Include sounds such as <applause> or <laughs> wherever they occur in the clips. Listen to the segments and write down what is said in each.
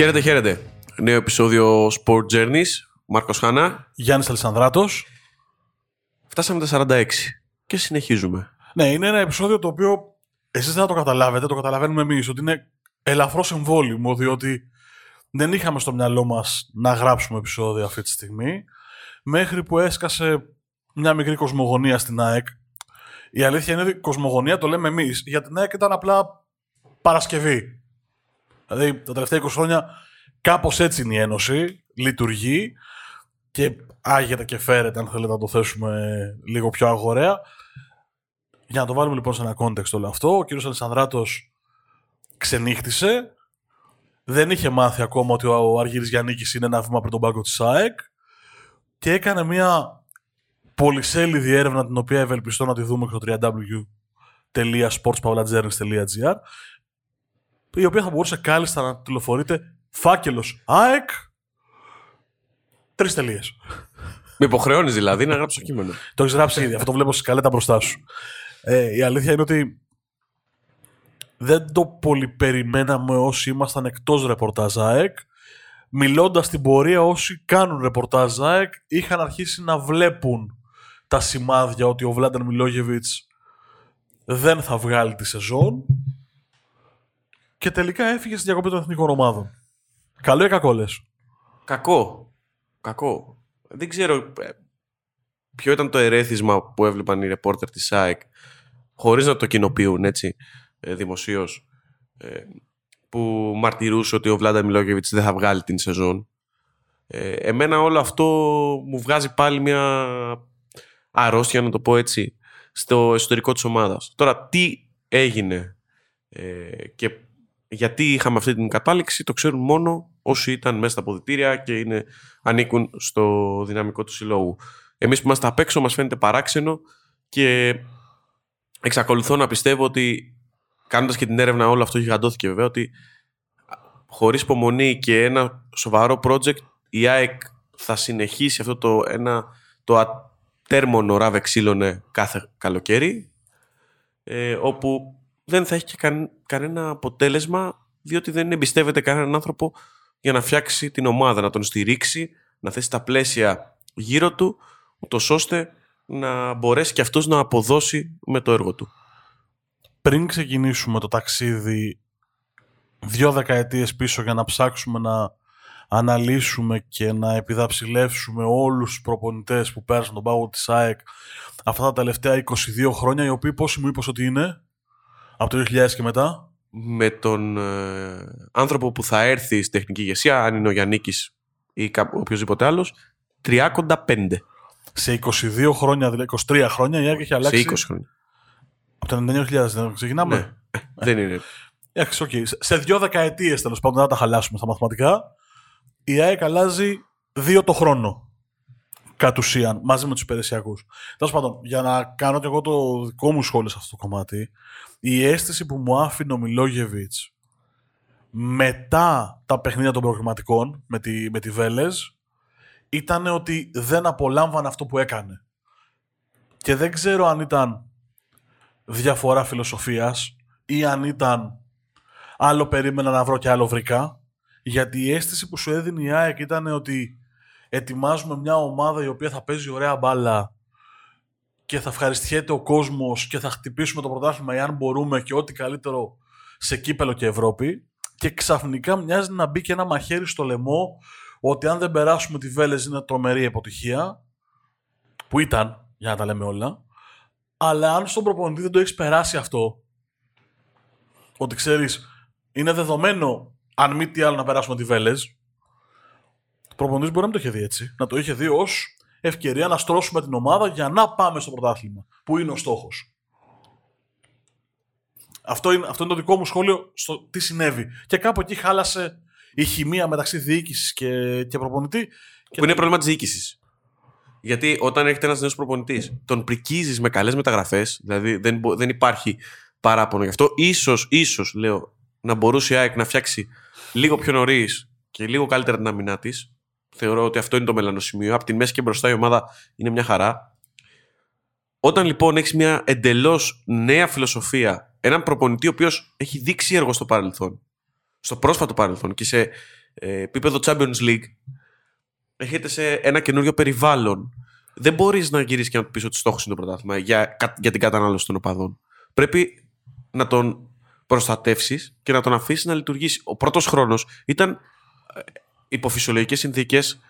Χαίρετε, χαίρετε. Νέο επεισόδιο Sport Journeys. Μάρκος Χάνα. Γιάννης Αλισανδράτος. Φτάσαμε τα 46 και συνεχίζουμε. Ναι, είναι ένα επεισόδιο το οποίο εσείς δεν θα το καταλάβετε, το καταλαβαίνουμε εμείς, ότι είναι ελαφρώς εμβόλυμο, διότι δεν είχαμε στο μυαλό μας να γράψουμε επεισόδιο αυτή τη στιγμή, μέχρι που έσκασε μια μικρή κοσμογονία στην ΑΕΚ. Η αλήθεια είναι ότι η κοσμογονία το λέμε εμείς, για την ΑΕΚ ήταν απλά Παρασκευή. Δηλαδή τα τελευταία 20 χρόνια κάπως έτσι είναι η Ένωση, λειτουργεί και άγεται και φέρεται αν θέλετε να το θέσουμε λίγο πιο αγοραία. Για να το βάλουμε λοιπόν σε ένα context όλο αυτό, ο κύριος Αλessandράτος ξενύχτησε, δεν είχε μάθει ακόμα ότι ο Αργύρης Γιαννίκης είναι ένα βήμα πριν τον πάγκο της ΑΕΚ και έκανε μια πολυσέλιδη έρευνα την οποία ευελπιστώ να τη δούμε στο www.sportspavlatζέρνης.gr η οποία θα μπορούσε κάλλιστα να τηλεφορείται φάκελος ΑΕΚ τρεις τελείες. Με υποχρεώνεις δηλαδή να γράψω κείμενο. Το έχεις γράψει ήδη. Αυτό το βλέπω στη σκαλέτα μπροστά σου. Ε, η αλήθεια είναι ότι δεν το πολύ περιμέναμε όσοι ήμασταν εκτός ρεπορτάζ ΑΕΚ. Μιλώντας στην πορεία όσοι κάνουν ρεπορτάζ ΑΕΚ είχαν αρχίσει να βλέπουν τα σημάδια ότι ο Βλάντερ Μιλόγεβιτς δεν θα βγάλει τη σεζόν και τελικά έφυγε στη διακοπή των εθνικών ομάδων. Καλό ή κακό λες; Κακό. Κακό. Δεν ξέρω ε, ποιο ήταν το ερέθισμα που έβλεπαν οι ρεπόρτερ της ΑΕΚ χωρίς να το κοινοποιούν έτσι ε, δημοσίως ε, που μαρτυρούσε ότι ο Βλάντα Μιλόγεβιτς δεν θα βγάλει την σεζόν. Ε, εμένα όλο αυτό μου βγάζει πάλι μια αρρώστια να το πω έτσι στο εσωτερικό της ομάδας. Τώρα τι έγινε ε, και γιατί είχαμε αυτή την κατάληξη το ξέρουν μόνο όσοι ήταν μέσα στα ποδητήρια και είναι, ανήκουν στο δυναμικό του συλλόγου. Εμείς που είμαστε απ' έξω μας φαίνεται παράξενο και εξακολουθώ να πιστεύω ότι κάνοντας και την έρευνα όλο αυτό γιγαντώθηκε βέβαια ότι χωρίς υπομονή και ένα σοβαρό project η ΑΕΚ θα συνεχίσει αυτό το, ένα, το ατέρμονο ράβε ξύλωνε κάθε καλοκαίρι ε, όπου δεν θα έχει και κανένα αποτέλεσμα διότι δεν εμπιστεύεται κανέναν άνθρωπο για να φτιάξει την ομάδα, να τον στηρίξει, να θέσει τα πλαίσια γύρω του, ούτως ώστε να μπορέσει και αυτός να αποδώσει με το έργο του. Πριν ξεκινήσουμε το ταξίδι δύο δεκαετίες πίσω για να ψάξουμε να αναλύσουμε και να επιδαψιλεύσουμε όλους τους προπονητές που πέρασαν τον πάγο της ΑΕΚ αυτά τα τελευταία 22 χρόνια, οι οποίοι πόσοι μου είπες ότι είναι, από το 2000 και μετά; Με τον ε, άνθρωπο που θα έρθει στη τεχνική ηγεσία, αν είναι ο Γιάννικης ή οποιοδήποτε άλλος, 35. Σε 22 χρόνια, δηλαδή 23 χρόνια, η ΑΕΚ έχει αλλάξει; Σε 20 χρόνια. Από το 99.000 δεν ξεκινάμε; Ναι. δεν είναι. Εντάξει, okay. Σε δύο δεκαετίες τέλος πάντων, δεν θα τα χαλάσουμε στα μαθηματικά. Η ΑΕΚ αλλάζει δύο το χρόνο. Κατ' ουσίαν, μαζί με τους υπηρεσιακούς. Τέλος πάντων, για να κάνω και εγώ το δικό μου σχόλιο σε αυτό το κομμάτι, η αίσθηση που μου άφηνε ο Μιλόγεβιτς μετά τα παιχνίδια των προγραμματικών με τη, με τη Βέλες ήταν ότι δεν απολάμβανε αυτό που έκανε. Και δεν ξέρω αν ήταν διαφορά φιλοσοφίας ή αν ήταν άλλο περίμενα να βρω και άλλο βρήκα. Γιατί η αίσθηση που σου έδινε η ΑΕΚ ήταν ότι ετοιμάζουμε μια ομάδα η οποία θα παίζει ωραία μπάλα και θα ευχαριστιέται ο κόσμος και θα χτυπήσουμε το πρωτάθλημα εάν μπορούμε και ό,τι καλύτερο σε κύπελο και Ευρώπη. Και ξαφνικά μοιάζει να μπει και ένα μαχαίρι στο λαιμό ότι αν δεν περάσουμε τη Βέλες είναι τρομερή αποτυχία που ήταν, για να τα λέμε όλα. Αλλά αν στον προπονητή δεν το έχεις περάσει αυτό ότι ξέρεις είναι δεδομένο αν μη τι άλλο να περάσουμε τη Βέλες ο προπονητής μπορεί να μην το είχε δει έτσι να το είχε δει ως ευκαιρία να στρώσουμε την ομάδα για να πάμε στο πρωτάθλημα. Που είναι ο στόχος. Αυτό είναι, αυτό είναι το δικό μου σχόλιο στο τι συνέβη. Και κάπου εκεί χάλασε η χημεία μεταξύ διοίκησης και, και προπονητή. Που είναι πρόβλημα της διοίκησης. Γιατί όταν έρχεται ένας νέος προπονητής, τον πρικίζεις με καλές μεταγραφές, δηλαδή δεν, δεν υπάρχει παράπονο γι' αυτό. σω, ίσως, λέω, να μπορούσε η ΑΕΚ να φτιάξει λίγο πιο νωρίς και λίγο καλύτερα την αμυνά της, Θεωρώ ότι αυτό είναι το μελανοσημείο. Από τη μέση και μπροστά η ομάδα είναι μια χαρά. Όταν λοιπόν έχεις μια εντελώς νέα φιλοσοφία, έναν προπονητή ο οποίος έχει δείξει έργο στο παρελθόν, στο πρόσφατο παρελθόν και σε ε, επίπεδο Champions League, έχετε σε ένα καινούριο περιβάλλον. Δεν μπορείς να γυρίσεις και να του πεις ότι στόχος είναι το πρωτάθλημα για, για την κατανάλωση των οπαδών. Πρέπει να τον προστατεύσεις και να τον αφήσεις να λειτουργήσει. Ο πρώτος χρόνος ήταν ε, υπό φυσιολογικέ συνθήκες.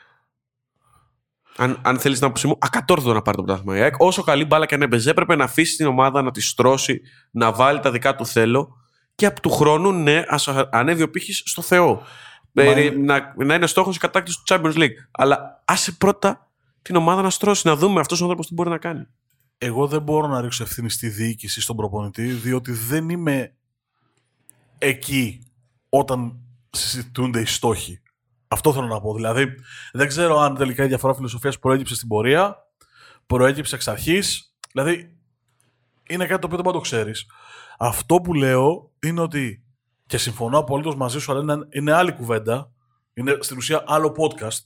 Αν, αν θέλεις να πω ακατόρθωτο να πάρει το πρωτάθλημα. Όσο καλή μπάλα και αν έπαιζε, έπρεπε να αφήσει την ομάδα να τη στρώσει, να βάλει τα δικά του θέλω και από του χρόνου, ναι, ας ανέβει ο πύχης στο Θεό. Ε, να, να είναι στόχος η κατάκτηση του Champions League. Αλλά άσε πρώτα την ομάδα να στρώσει, να δούμε αυτός ο άνθρωπος τι μπορεί να κάνει. Εγώ δεν μπορώ να ρίξω ευθύνη στη διοίκηση, στον προπονητή, διότι δεν είμαι εκεί όταν συζητούνται οι στόχοι. Αυτό θέλω να πω. Δηλαδή, δεν ξέρω αν τελικά η διαφορά φιλοσοφίας προέκυψε στην πορεία, προέκυψε εξ αρχής. Δηλαδή, είναι κάτι το οποίο δεν μπορεί να το ξέρεις. Αυτό που λέω είναι ότι, και συμφωνώ απολύτως μαζί σου, αλλά είναι, είναι άλλη κουβέντα. Είναι στην ουσία άλλο podcast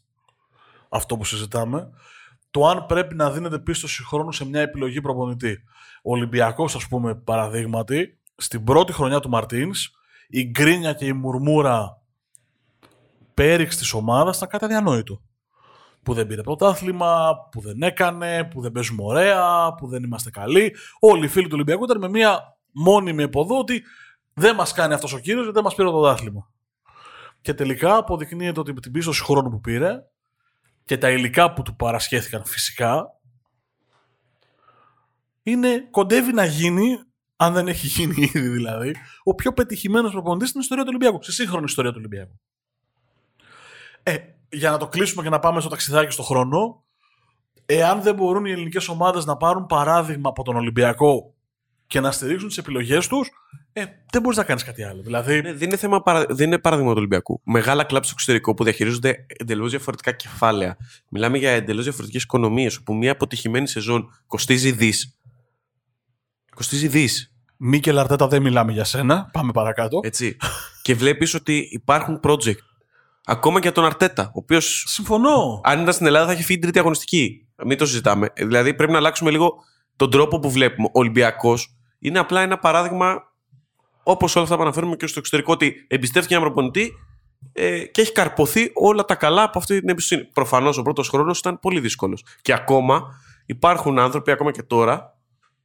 αυτό που συζητάμε. Το αν πρέπει να δίνεται πίστοση χρόνου σε μια επιλογή προπονητή. Ο Ολυμπιακός, ας πούμε, παραδείγματι, στην πρώτη χρονιά του Μαρτίνς, η γκρίνια και η μουρμούρα πέριξ της ομάδας ήταν κάτι αδιανόητο. Που δεν πήρε πρωτάθλημα, που δεν έκανε, που δεν παίζουμε ωραία, που δεν είμαστε καλοί. Όλοι οι φίλοι του Ολυμπιακού ήταν με μια μόνιμη εποδό ότι δεν μας κάνει αυτός ο κύριος γιατί δεν μας πήρε το πρωτάθλημα. Και τελικά αποδεικνύεται ότι με την πίστοση χρόνου που πήρε και τα υλικά που του παρασχέθηκαν φυσικά είναι, κοντεύει να γίνει αν δεν έχει γίνει ήδη δηλαδή, ο πιο πετυχημένος προπονητής στην ιστορία του Ολυμπιακού. Στη σύγχρονη ιστορία του Ολυμπιακού. Ε, για να το κλείσουμε και να πάμε στο ταξιδάκι στο χρόνο, εάν δεν μπορούν οι ελληνικές ομάδες να πάρουν παράδειγμα από τον Ολυμπιακό και να στηρίξουν τις επιλογές τους, ε, δεν μπορείς να κάνεις κάτι άλλο. Δηλαδή... Ναι, δεν, είναι θέμα, δεν είναι παράδειγμα του Ολυμπιακού. Μεγάλα κλαμπ στο εξωτερικό που διαχειρίζονται εντελώς διαφορετικά κεφάλαια. Μιλάμε για εντελώς διαφορετικές οικονομίες, όπου μια αποτυχημένη σεζόν κοστίζει δις Κοστίζει δις. Μίκελ Αρτέτα δεν μιλάμε για σένα. Πάμε παρακάτω. Έτσι. και βλέπεις ότι υπάρχουν project. Ακόμα και για τον Αρτέτα. Ο οποίος. Συμφωνώ. Αν ήταν στην Ελλάδα θα έχει φύγει τρίτη αγωνιστική. Μην το συζητάμε. Δηλαδή πρέπει να αλλάξουμε λίγο τον τρόπο που βλέπουμε. Ο Ολυμπιακός είναι απλά ένα παράδειγμα όπως όλα αυτά που αναφέρουμε και στο εξωτερικό ότι εμπιστεύτηκε ένα προπονητή ε, και έχει καρποθεί όλα τα καλά από αυτή την εμπιστοσύνη. Προφανώς ο πρώτος χρόνος ήταν πολύ δύσκολος. Και ακόμα υπάρχουν άνθρωποι, ακόμα και τώρα,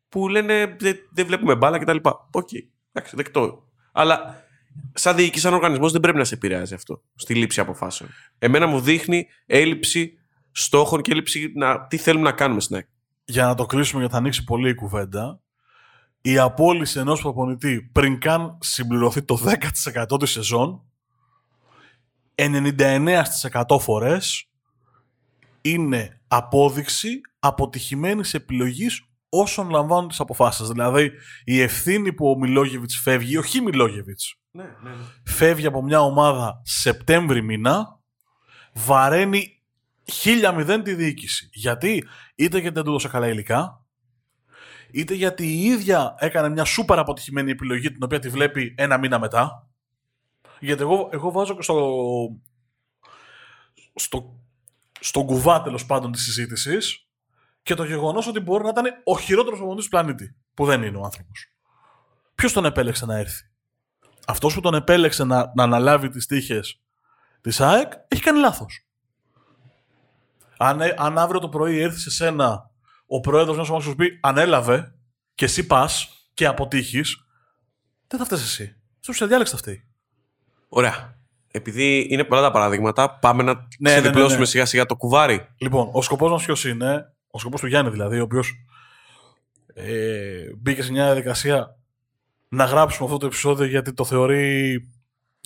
που λένε δεν, βλέπουμε μπάλα κτλ. OK, okay, εντάξει, δεκτό. Αλλά σαν διοίκηση, σαν οργανισμός δεν πρέπει να σε επηρεάζει αυτό στη λήψη αποφάσεων. Εμένα μου δείχνει έλλειψη στόχων και έλλειψη να, τι θέλουμε να κάνουμε στην Για να το κλείσουμε, γιατί θα ανοίξει πολύ η κουβέντα. Η απόλυση ενός προπονητή πριν καν συμπληρωθεί το 10% της σεζόν, 99% φορές είναι απόδειξη αποτυχημένης επιλογής όσων λαμβάνουν τις αποφάσεις. Δηλαδή, η ευθύνη που ο Μιλόγεβιτς φεύγει, όχι Μιλόγεβιτς, ναι, ναι, ναι. φεύγει από μια ομάδα Σεπτέμβρη μήνα, βαραίνει χίλια μηδέν τη διοίκηση. Γιατί, είτε γιατί δεν του έδωσε καλά υλικά, είτε γιατί η ίδια έκανε μια σούπερ αποτυχημένη επιλογή την οποία τη βλέπει ένα μήνα μετά. Γιατί εγώ, εγώ βάζω και στο, στο, στο κουβά τέλος πάντων της συζήτησης και το γεγονός ότι μπορεί να ήταν ο χειρότερος προπονητή του πλανήτη. Που δεν είναι ο άνθρωπος. Ποιος τον επέλεξε να έρθει; Αυτός που τον επέλεξε να, να αναλάβει τις τύχες της ΑΕΚ έχει κάνει λάθος. Αν, ε, αν αύριο το πρωί έρθει σε σένα ο πρόεδρος μιας ομάδας σου πει ανέλαβε και εσύ πας και αποτύχεις, δεν θα φταίει εσύ. Στο σε διάλεξε αυτή. Ωραία. Επειδή είναι πολλά τα παραδείγματα, πάμε να ναι, ξεδιπλώσουμε ναι, ναι, ναι. σιγά σιγά το κουβάρι. Λοιπόν, ο σκοπός μας ποιος είναι, ο σκοπός του Γιάννη δηλαδή, ο οποίος ε, μπήκε σε μια διαδικασία να γράψουμε αυτό το επεισόδιο γιατί το θεωρεί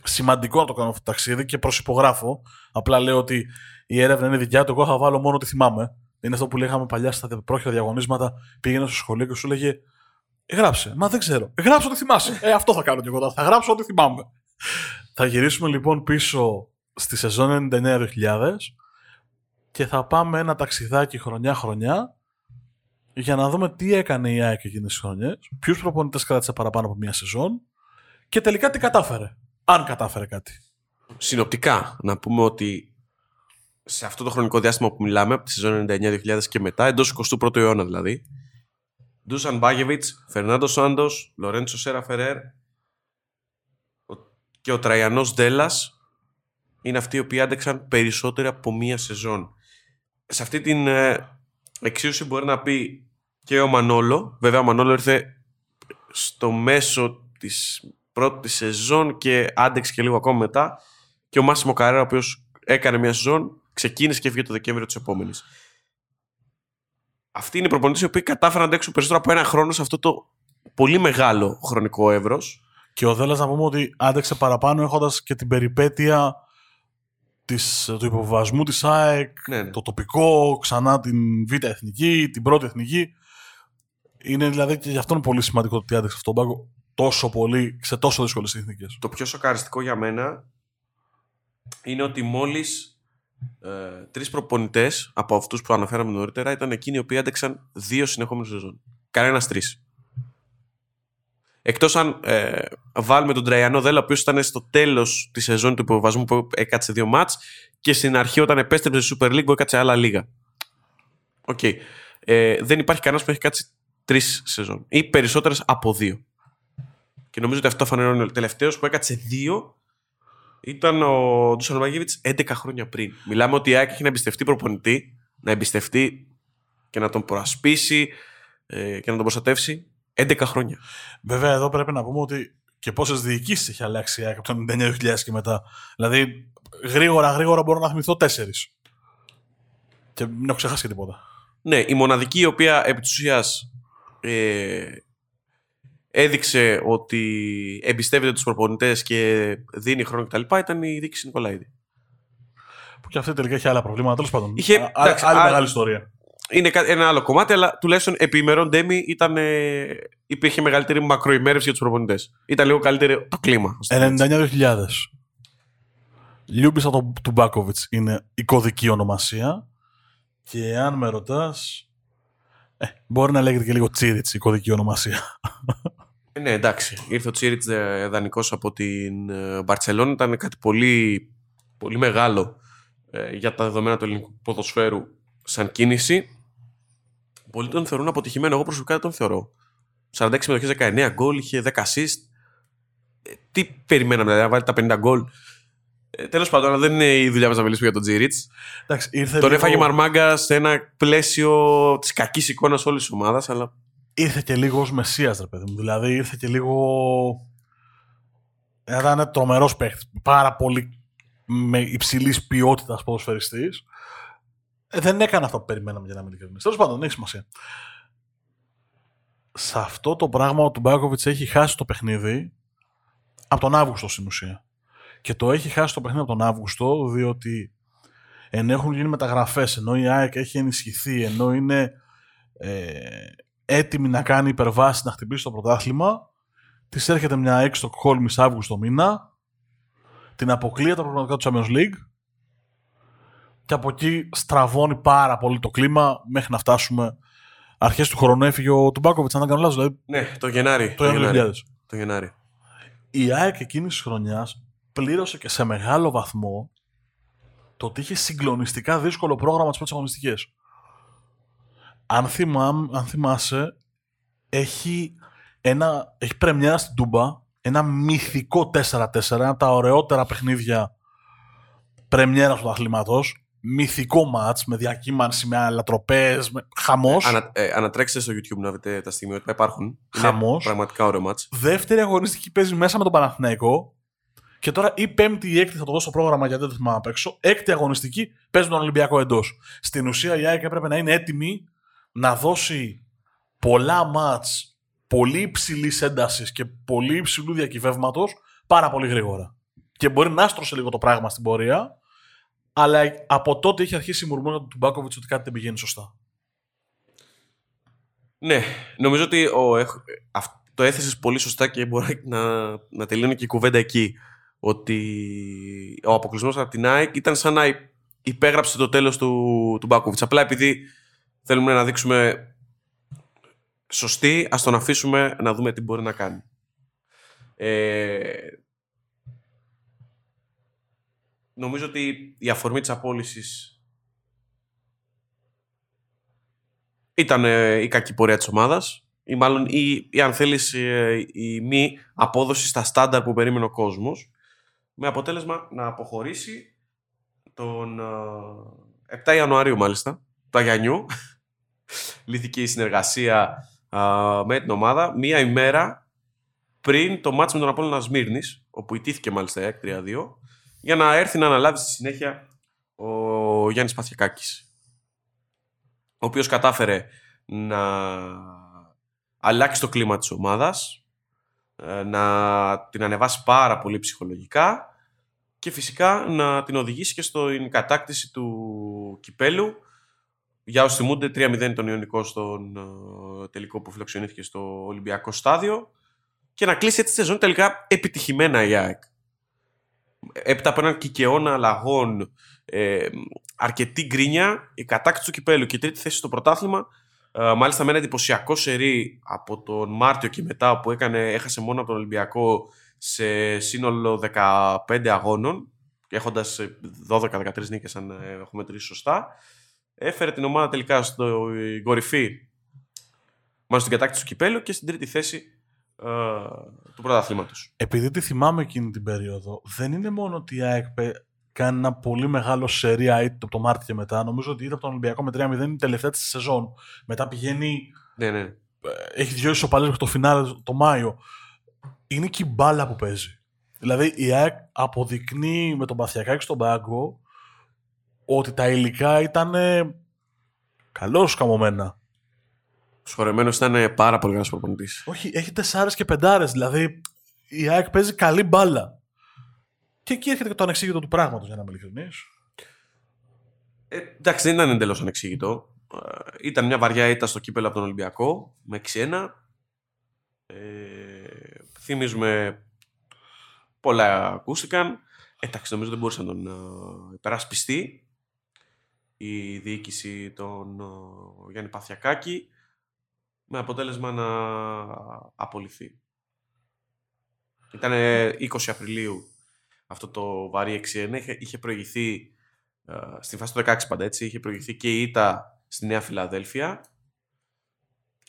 σημαντικό να το κάνω αυτό το ταξίδι και προσυπογράφω. Απλά λέω ότι η έρευνα είναι δικιά του. Εγώ θα βάλω μόνο ό,τι θυμάμαι. Είναι αυτό που λέγαμε παλιά στα πρόχειρα διαγωνίσματα. Πήγαινε στο σχολείο και σου λέγε «Ε, Γράψε. Μα δεν ξέρω. Ε, γράψε ό,τι θυμάσαι. Ε, αυτό θα κάνω και εγώ. Θα γράψω ό,τι θυμάμαι. θα γυρίσουμε λοιπόν πίσω στη σεζόν 99-2000 και θα πάμε ένα ταξιδάκι χρονιά-χρονιά για να δούμε τι έκανε η ΑΕΚ εκείνες τις χρονιές, ποιους προπονητές κράτησε παραπάνω από μία σεζόν και τελικά τι κατάφερε. Αν κατάφερε κάτι. Συνοπτικά, να πούμε ότι σε αυτό το χρονικό διάστημα που μιλάμε, από τη σεζόν 99-2000 και μετά, εντός 21ου αιώνα δηλαδή, Ντούσαν Μπάγεβιτ, Φερνάντο Σάντο, Λορέντσο Σέρα Φερέρ και ο Τραϊανός Ντέλλα είναι αυτοί οι οποίοι άντεξαν περισσότερο από μία σεζόν. Σε αυτή την ε, εξίσωση μπορεί να πει και ο Μανόλο. Βέβαια, ο Μανόλο ήρθε στο μέσο της πρώτης σεζόν και άντεξε και λίγο ακόμα μετά. Και ο Μάσιμο Καρέρα, ο οποίος έκανε μια σεζόν, ξεκίνησε και έφυγε το Δεκέμβριο της επόμενης. Αυτοί είναι οι προπονητές οι οποίοι κατάφεραν να αντέξουν περισσότερο από ένα χρόνο σε αυτό το πολύ μεγάλο χρονικό εύρος. Και ο Δέλλα να πούμε ότι άντεξε παραπάνω έχοντας και την περιπέτεια της, του υποβασμού της ΑΕΚ, Ναι, ναι. το τοπικό, ξανά την Β' Εθνική, την πρώτη Εθνική. Είναι δηλαδή και γι' αυτό είναι πολύ σημαντικό ότι άντεξε αυτόν τον πάγκο τόσο πολύ σε τόσο δύσκολες συνθήκες. Το πιο σοκαριστικό για μένα είναι ότι μόλις ε, τρεις προπονητές από αυτούς που αναφέραμε νωρίτερα ήταν εκείνοι οι οποίοι άντεξαν δύο συνεχόμενες σεζόν. Κανένας τρεις. Εκτός αν ε, βάλουμε τον Τραϊανό Δέλλα, ο οποίος ήταν στο τέλος της σεζόν του υποβιβασμού που έκατσε δύο μάτς και στην αρχή όταν επέστρεψε στη Super League που έκατσε άλλα λίγα. Οκ. Ε, δεν υπάρχει κανένας που έχει κάτσει τρεις σεζόν ή περισσότερες από δύο. Και νομίζω ότι αυτό φανερώνει. Ο τελευταίος που έκατσε δύο ήταν ο Ντούσαν Μαγίβιτς 11 χρόνια πριν. Μιλάμε ότι η ΑΕΚ έχει να εμπιστευτεί προπονητή, να εμπιστευτεί και να τον προασπίσει ε, και να τον προστατεύσει 11 χρόνια. Βέβαια, εδώ πρέπει να πούμε ότι και πόσες διοικήσεις έχει αλλάξει η ΑΕΚ από το 99.000 και μετά. Δηλαδή, γρήγορα, γρήγορα μπορώ να θυμηθώ τέσσερις. Και μην έχω ξεχάσει και τίποτα. Ναι, η μοναδική η οποία επί της ουσίας, ε, έδειξε ότι εμπιστεύεται τους προπονητές και δίνει χρόνο κτλ. ήταν η διοίκηση Νικολαίδη. Που και αυτή τελικά έχει άλλα προβλήματα. Τέλος πάντων. Είχε- Α- α- εντάξει, άλλη α- μεγάλη ιστορία. Είναι κα- ένα άλλο κομμάτι, αλλά τουλάχιστον επί ημερών Ντέμι ήταν, ε, υπήρχε μεγαλύτερη μακροημέρευση για τους προπονητές. Ήταν λίγο καλύτερο το κλίμα. ας το πω έτσι. 99-2000. Λιούμπισα του του Μπάκοβιτ είναι η κωδική ονομασία. Και αν με ρωτάς. Ε, μπορεί να λέγεται και λίγο Τσίριτς η κωδική ονομασία. Ε, Ναι, εντάξει. Ήρθε ο Τσίριτς δανεικός από την ε, Μπαρσελόνα. Ήταν κάτι πολύ, πολύ μεγάλο ε, για τα δεδομένα του ελληνικού ποδοσφαίρου σαν κίνηση. Πολλοί τον θεωρούν αποτυχημένο. Εγώ προσωπικά δεν τον θεωρώ. 46 συμμετοχές, 19 γκολ, είχε 10 assist. Ε, τι περιμέναμε, δηλαδή, να βάλει τα 50 γκολ. Ε, Τέλος πάντων, αλλά δεν είναι η δουλειά μας να μιλήσουμε για τον Τζίριτ. Εντάξει, ήρθε Τον λίγο- έφαγε μαρμάγκα σε ένα πλαίσιο της κακής εικόνας όλης της ομάδας, αλλά ήρθε και λίγο ως μεσίας, ρε παιδί μου. Δηλαδή ήρθε και λίγο... Ήταν τρομερός παίχτης. Πάρα πολύ με υψηλής ποιότητας ποδοσφαιριστής. Ε, δεν έκανε αυτό που περιμέναμε για να μην ειλικρινείς. Τέλος πάντων, δεν έχει σημασία. Σε αυτό το πράγμα ο Τουμπάκοβιτς έχει χάσει το παιχνίδι από τον Αύγουστο στην ουσία. Και το έχει χάσει το παιχνίδι από τον Αύγουστο διότι ενώ έχουν γίνει μεταγραφές, ενώ η ΑΕΚ έχει ενισχυθεί, ενώ είναι ε, έτοιμη να κάνει υπερβάση να χτυπήσει το πρωτάθλημα, της έρχεται μια έξω Στοκχόλμη Αύγουστο μήνα, την αποκλείει από τα προγραμματικά του Champions League και από εκεί στραβώνει πάρα πολύ το κλίμα μέχρι να φτάσουμε αρχές του χρόνου έφυγε ο Τουμπάκοβιτς, αν δεν κάνω λάθος, δηλαδή ναι, το Γενάρη. το Ιανουάριο 2000. Το Γενάρη. Η ΑΕΚ εκείνης της χρονιάς πλήρωσε και σε μεγάλο βαθμό το ότι είχε συγκλονιστικά δύσκολο πρόγραμμα τις πρώτες αγωνιστικές. Αν, θυμάμαι, αν θυμάσαι, έχει, ένα, έχει πρεμιέρα στην Τούμπα ένα μυθικό 4-4, ένα από τα ωραιότερα παιχνίδια πρεμιέρας του αθλήματος. Μυθικό μάτς με διακύμανση, με αλατροπές, με χαμός. Ανα, ε, ανατρέξτε στο YouTube να δείτε τα στιγμιότυπα. Υπάρχουν. Χαμός. Είναι πραγματικά ωραίο μάτς. Δεύτερη αγωνιστική παίζει μέσα με τον Παναθηναϊκό. Και τώρα ή πέμπτη ή έκτη θα το δώσω στο πρόγραμμα γιατί δεν το θυμάμαι απ' έξω. Έκτη αγωνιστική παίζει τον Ολυμπιακό εντός. Στην ουσία η ΑΕΚ έπρεπε να είναι έτοιμη να δώσει πολλά μάτ πολύ υψηλής έντασης και πολύ υψηλού διακυβεύματος πάρα πολύ γρήγορα. Και μπορεί να άστρωσε λίγο το πράγμα στην πορεία, αλλά από τότε είχε αρχίσει η μουρμούρα του Μπάκοβιτς ότι κάτι δεν πηγαίνει σωστά. Ναι, νομίζω ότι ο, έχ- αυ- το έθεσες πολύ σωστά και μπορεί να, να τελειώνει και η κουβέντα εκεί. Ότι ο αποκλεισμός από την ΑΕΚ ήταν σαν να υ- υπέγραψε το τέλος του, του Μπάκοβιτς. Απλά επειδή θέλουμε να δείξουμε σωστή, ας τον αφήσουμε να δούμε τι μπορεί να κάνει. Ε, νομίζω ότι η αφορμή της απόλυσης ήταν ε, η κακή πορεία της ομάδας ή μάλλον ή, ή αν θέλεις ε, η μη απόδοση στα στάνταρ που περίμενε ο κόσμος με αποτέλεσμα να αποχωρήσει τον 7 Ιανουαρίου μάλιστα, του Αγιανιού, <laughs> λύθηκε η συνεργασία με την ομάδα μία ημέρα πριν το μάτς με τον Απόλλωνα Σμύρνης, όπου ιτήθηκε μάλιστα η 3-2, για να έρθει να αναλάβει στη συνέχεια ο Γιάννης Παθιακάκης, ο οποίος κατάφερε να αλλάξει το κλίμα της ομάδας, ε, να την ανεβάσει πάρα πολύ ψυχολογικά και φυσικά να την οδηγήσει και στην κατάκτηση του κυπέλου. Για όσοι θυμούνται, 3-0 τον Ιωνικός στον ε, τελικό που φιλοξενήθηκε στο Ολυμπιακό στάδιο και να κλείσει έτσι τη σεζόν τελικά επιτυχημένα η ΑΕΚ. Έπειτα από έναν κικαιώνα αλλαγών, ε, αρκετή γκρίνια, η κατάκτηση του κυπέλου. Και η τρίτη θέση στο πρωτάθλημα ε, μάλιστα με ένα εντυπωσιακό σερί από τον Μάρτιο και μετά που έκανε, έχασε μόνο από τον Ολυμπιακό σε σύνολο 15 αγώνων και έχοντας 12-13 νίκες αν ε, έχουμε μετρήσει σωστά. Έφερε την ομάδα τελικά στο κορυφή μάλλον στην κατάκτηση του κυπέλου και στην τρίτη θέση ε, του πρωταθλήματος. Επειδή τη θυμάμαι εκείνη την περίοδο, δεν είναι μόνο ότι η ΑΕΚ κάνει ένα πολύ μεγάλο σερία από το Μάρτιο και μετά. Νομίζω ότι ήταν από τον Ολυμπιακό με 3-0 η τελευταία της σεζόν. Μετά πηγαίνει. Ναι, ναι. Ε, έχει δυο ισοπαλίες μέχρι το φινάλε το Μάιο. Είναι και η μπάλα που παίζει. Δηλαδή η ΑΕΚ αποδεικνύει με τον Παθιακάκη στον πάγκο ότι τα υλικά ήταν καλώς καμωμένα. Σχορεμένο ήταν πάρα πολύ καλός προπονητής. Όχι, έχει τεσσάρες και πεντάρες. Δηλαδή η ΑΕΚ παίζει καλή μπάλα. Και εκεί έρχεται και το ανεξήγητο του πράγματος, για να είμαι ειλικρινής. Ε, εντάξει, δεν ήταν εντελώς ανεξήγητο. Ε, ήταν μια βαριά ήττα στο κύπελο από τον Ολυμπιακό με 6-1. Ε, θυμίζουμε πολλά ακούστηκαν. Εντάξει, νομίζω δεν μπορούσε να τον ε, υπερασπιστεί η διοίκηση των ε, Γιάννη Παθιακάκη με αποτέλεσμα να απολυθεί. Ήταν 20 Απριλίου αυτό το βαρύ 6-1. Είχε, είχε προηγηθεί ε, στην φάση του 16 πάντα έτσι, είχε προηγηθεί και η ήττα στη Νέα Φιλαδέλφια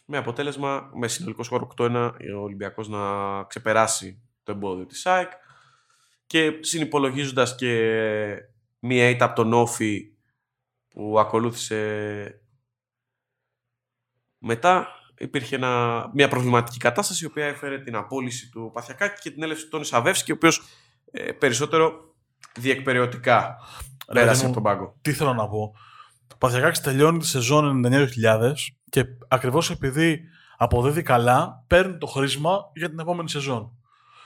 με αποτέλεσμα με συνολικό σκορ 8-1 ο Ολυμπιακός να ξεπεράσει το εμπόδιο της ΑΕΚ και συνυπολογίζοντας και μία ήττα από τον Όφη που ακολούθησε μετά υπήρχε ένα, μια προβληματική κατάσταση η οποία έφερε την απόλυση του Παθιακάκη και την έλευση του Τόνι Σαβεύσκη ο οποίος ε, περισσότερο διεκπεριωτικά πέρασε από τον πάγκο. Τι θέλω να πω. Το Παθιακάκης τελειώνει τη σεζόν 99-2000 και ακριβώς επειδή αποδίδει καλά, παίρνει το χρήσμα για την επόμενη σεζόν.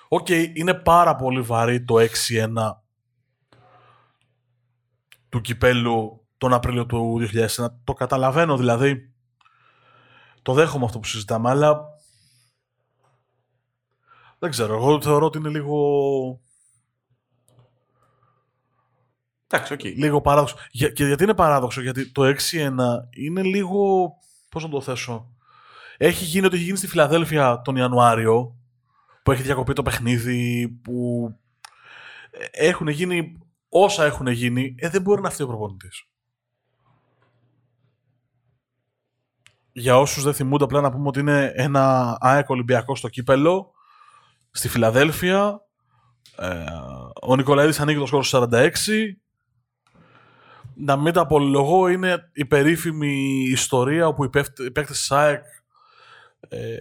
OK, okay, είναι πάρα πολύ βαρύ το 6-1 του κυπέλου τον Απρίλιο του 2001. Το καταλαβαίνω δηλαδή. Το δέχομαι αυτό που συζητάμε, αλλά δεν ξέρω. Εγώ θεωρώ ότι είναι λίγο Εντάξει, okay. Λίγο παράδοξο. Για, και γιατί είναι παράδοξο, γιατί το 6-1 είναι λίγο. Πώς να το θέσω; Έχει γίνει ότι έχει γίνει στη Φιλαδέλφια τον Ιανουάριο, που έχει διακοπεί το παιχνίδι, που έχουν γίνει όσα έχουν γίνει, ε, δεν μπορεί να φταίει ο προπονητής. Για όσους δεν θυμούνται, απλά να πούμε ότι είναι ένα ΑΕΚ Ολυμπιακό στο κύπελο, στη Φιλαδέλφια. Ε, ο Νικολαίδης ανοίγει το σκόρ 46 να μην τα απολογώ, είναι η περίφημη ιστορία όπου οι παίκτες ΣΑΕΚ ε,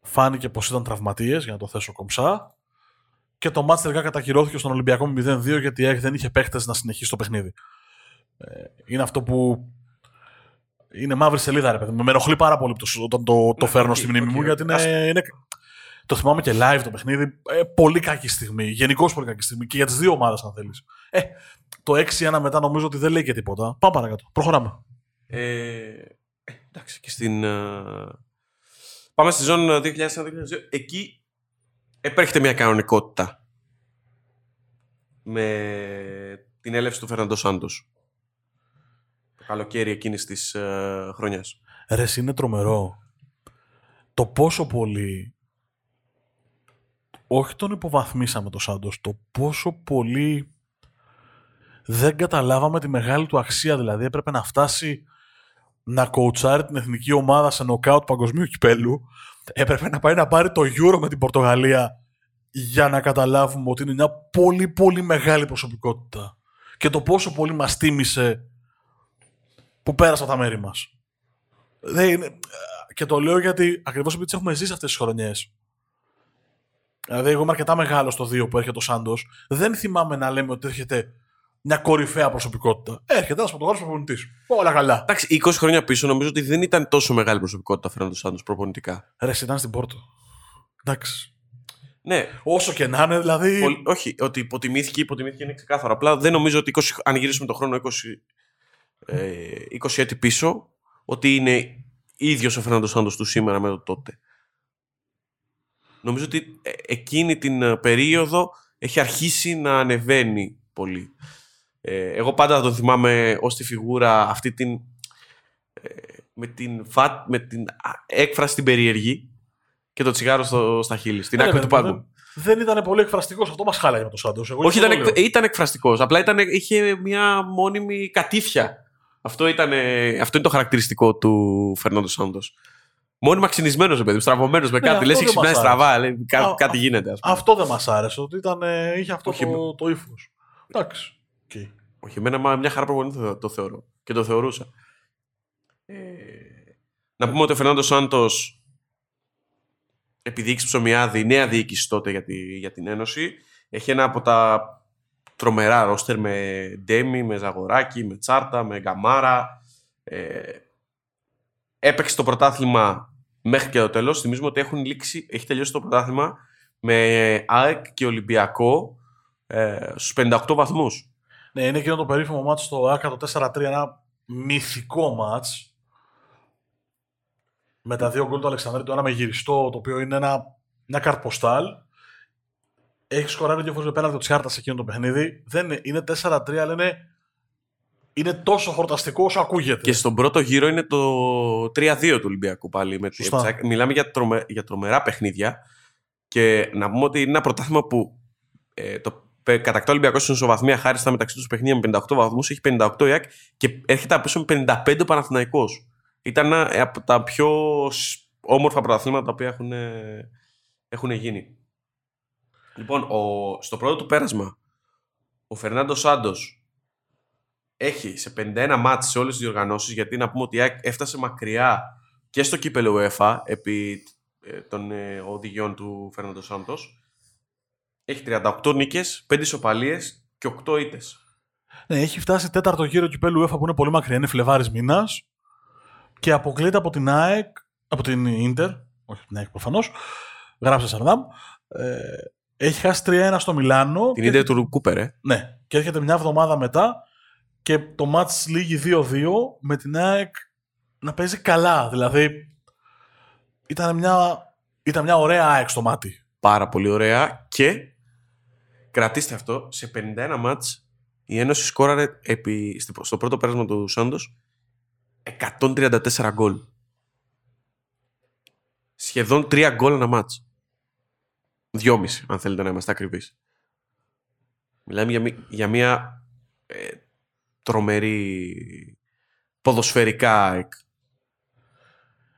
φάνηκε πως ήταν τραυματίες, για να το θέσω κομψά, και το μάτς τελικά κατακυρώθηκε στον Ολυμπιακό με 0-2 γιατί η ΑΕΚ δεν είχε παίκτες να συνεχίσει το παιχνίδι. Ε, είναι αυτό που είναι μαύρη σελίδα, ρε παιδί. Με ενοχλεί πάρα πολύ όταν το, το, ναι, φέρνω στη μνήμη μου, γιατί είναι, είναι, το θυμάμαι και live το παιχνίδι. Ε, πολύ κακή στιγμή. Γενικώς πολύ κακή στιγμή. Και για τις δύο ομάδες, αν θέλεις. Ε, το 6-1 μετά νομίζω ότι δεν λέει και τίποτα. Πάμε παρακάτω. Προχωράμε. Ε, εντάξει, και στην. Uh... Πάμε στη ζώνη 2001-2002. Εκεί επέρχεται μια κανονικότητα. Με την έλευση του Φερναντό Σάντος. Το καλοκαίρι εκείνης της uh, χρονιάς. Ρε, είναι τρομερό. Το πόσο πολύ όχι τον υποβαθμίσαμε το Σάντος, το πόσο πολύ δεν καταλάβαμε τη μεγάλη του αξία. Δηλαδή έπρεπε να φτάσει να κοουτσάρει την εθνική ομάδα σε νοκάουτ παγκοσμίου κυπέλου. Έπρεπε να πάει να πάρει το Euro με την Πορτογαλία για να καταλάβουμε ότι είναι μια πολύ πολύ μεγάλη προσωπικότητα και το πόσο πολύ μας τίμησε που πέρασε από τα μέρη μας. Δεν είναι... Και το λέω γιατί ακριβώς επειδή τις έχουμε ζήσει αυτές τις χρονιές. Δηλαδή, εγώ είμαι αρκετά μεγάλος στο 2 που έρχεται ο Σάντος. Δεν θυμάμαι να λέμε ότι έρχεται μια κορυφαία προσωπικότητα. Έρχεται ένας Πορτογάλο προπονητής. Όλα καλά. Εντάξει, 20 χρόνια πίσω νομίζω ότι δεν ήταν τόσο μεγάλη προσωπικότητα φέρνοντα τον Σάντος προπονητικά. Ρε, ήταν στην Πόρτο. Εντάξει. Ναι. Όσο και να είναι, δηλαδή. Πολύ, όχι, ότι υποτιμήθηκε, υποτιμήθηκε είναι ξεκάθαρο. Απλά δεν νομίζω ότι 20, αν γυρίσουμε τον χρόνο 20, ε, 20 έτη πίσω, ότι είναι ίδιος ο Φερνάντος Σάντος του σήμερα με το τότε. Νομίζω ότι ε, εκείνη την ε, περίοδο έχει αρχίσει να ανεβαίνει πολύ. Ε, εγώ πάντα τον θυμάμαι ως τη φιγούρα αυτή την, με, την με την έκφραση την περίεργη και το τσιγάρο στο, στα χείλη, στην άκρη του πάγκου. Δεν ήταν πολύ εκφραστικός. Αυτό μας χάλαγε με τον Σάντος. Όχι, ήταν, εκ, ήταν εκφραστικός. Απλά ήταν, είχε μια μόνιμη κατήφια. Αυτό, ήταν, αυτό είναι το χαρακτηριστικό του Φερνάντο Σάντος. Μόνιμα ξυνισμένος, παιδί, στραβωμένος με ναι, κάτι. Λες, έχει ξυπνάει στραβά. Λέει, κά, κάτι γίνεται. Ας πούμε. Αυτό δεν μας άρεσε. Ότι ήταν, είχε αυτό Όχι, το, το ύφος. Εντάξει. Okay. Όχι, εμένα μια χαρά προπονητή το, το θεωρώ. Και το θεωρούσα. Ε, να πούμε ότι ο Φερνάντος Σάντος επειδή έχει ψωμιάδη, η νέα διοίκηση τότε για, τη, για την Ένωση, έχει ένα από τα τρομερά ρόστερ με Ντέμι, με Ζαγοράκη, με Τσάρτα, με Γκαμάρα. Ε, έπαιξε το πρωτάθλημα μέχρι και το τέλος. Θυμίζουμε ότι έχουν λήξει, έχει τελειώσει το πρωτάθλημα με ΑΕΚ και Ολυμπιακό ε, στους 58 βαθμούς. Ναι, είναι εκείνο το περίφημο μάτσο στο ΆΚΑ το 4-3, ένα μυθικό μάτς με τα δύο γκολ του Αλεξανδρή, το ένα με γυριστό, το οποίο είναι ένα, μια καρποστάλ. Έχει σκοράρει δύο φορές με πέναλτι ο Τσιάρτα σε εκείνο το παιχνίδι. Δεν είναι, είναι 4-3, αλλά είναι είναι τόσο χορταστικό όσο ακούγεται. Και στον πρώτο γύρο είναι το 3-2 του Ολυμπιακού πάλι. Με Μιλάμε για, τρομε... για τρομερά παιχνίδια. Και να πούμε ότι είναι ένα πρωτάθλημα που ε, το κατακτά ο Ολυμπιακός στην ισοβαθμία χάρη στα μεταξύ τους παιχνίδια με 58 βαθμούς. Έχει 58 ΙΑΚ και έρχεται απίσω με 55 Παναθηναϊκός. Ήταν ένα από τα πιο όμορφα πρωταθλήματα τα οποία έχουν, έχουν γίνει. Λοιπόν, ο, στο πρώτο του πέρασμα, ο Φερνάντος Σάντος έχει σε 51 μάτς σε όλες τις διοργανώσεις, γιατί να πούμε ότι έφτασε μακριά και στο κύπελο UEFA επί ε, των ε, οδηγιών του Φέρναντο Σάντος. Έχει 38 νίκες, 5 ισοπαλίες και 8 ήττες. Ναι, έχει φτάσει τέταρτο γύρο κυπέλου UEFA που είναι πολύ μακριά, είναι Φλεβάρης μήνας και αποκλείται από την ΑΕΚ, από την Ίντερ, όχι την ΑΕΚ προφανώς, γράψε Σαρδάμ, ε, έχει χάσει 3-1 στο Μιλάνο. Την Ίντερ του Κούπερ, ε. Ναι, και έρχεται μια εβδομάδα μετά και το μάτς λήγει 2-2 με την ΑΕΚ να παίζει καλά. Δηλαδή ήταν μια, ήταν μια ωραία ΑΕΚ στο μάτι. Πάρα πολύ ωραία και κρατήστε αυτό, σε 51 μάτς η Ένωση σκόραρε επί, στο πρώτο πέρασμα του Σάντος 134 γκολ. Σχεδόν 3 γκολ ένα μάτς. 2,5 αν θέλετε να είμαστε ακριβείς. Μιλάμε για, για μια ε, τρομερή ποδοσφαιρικά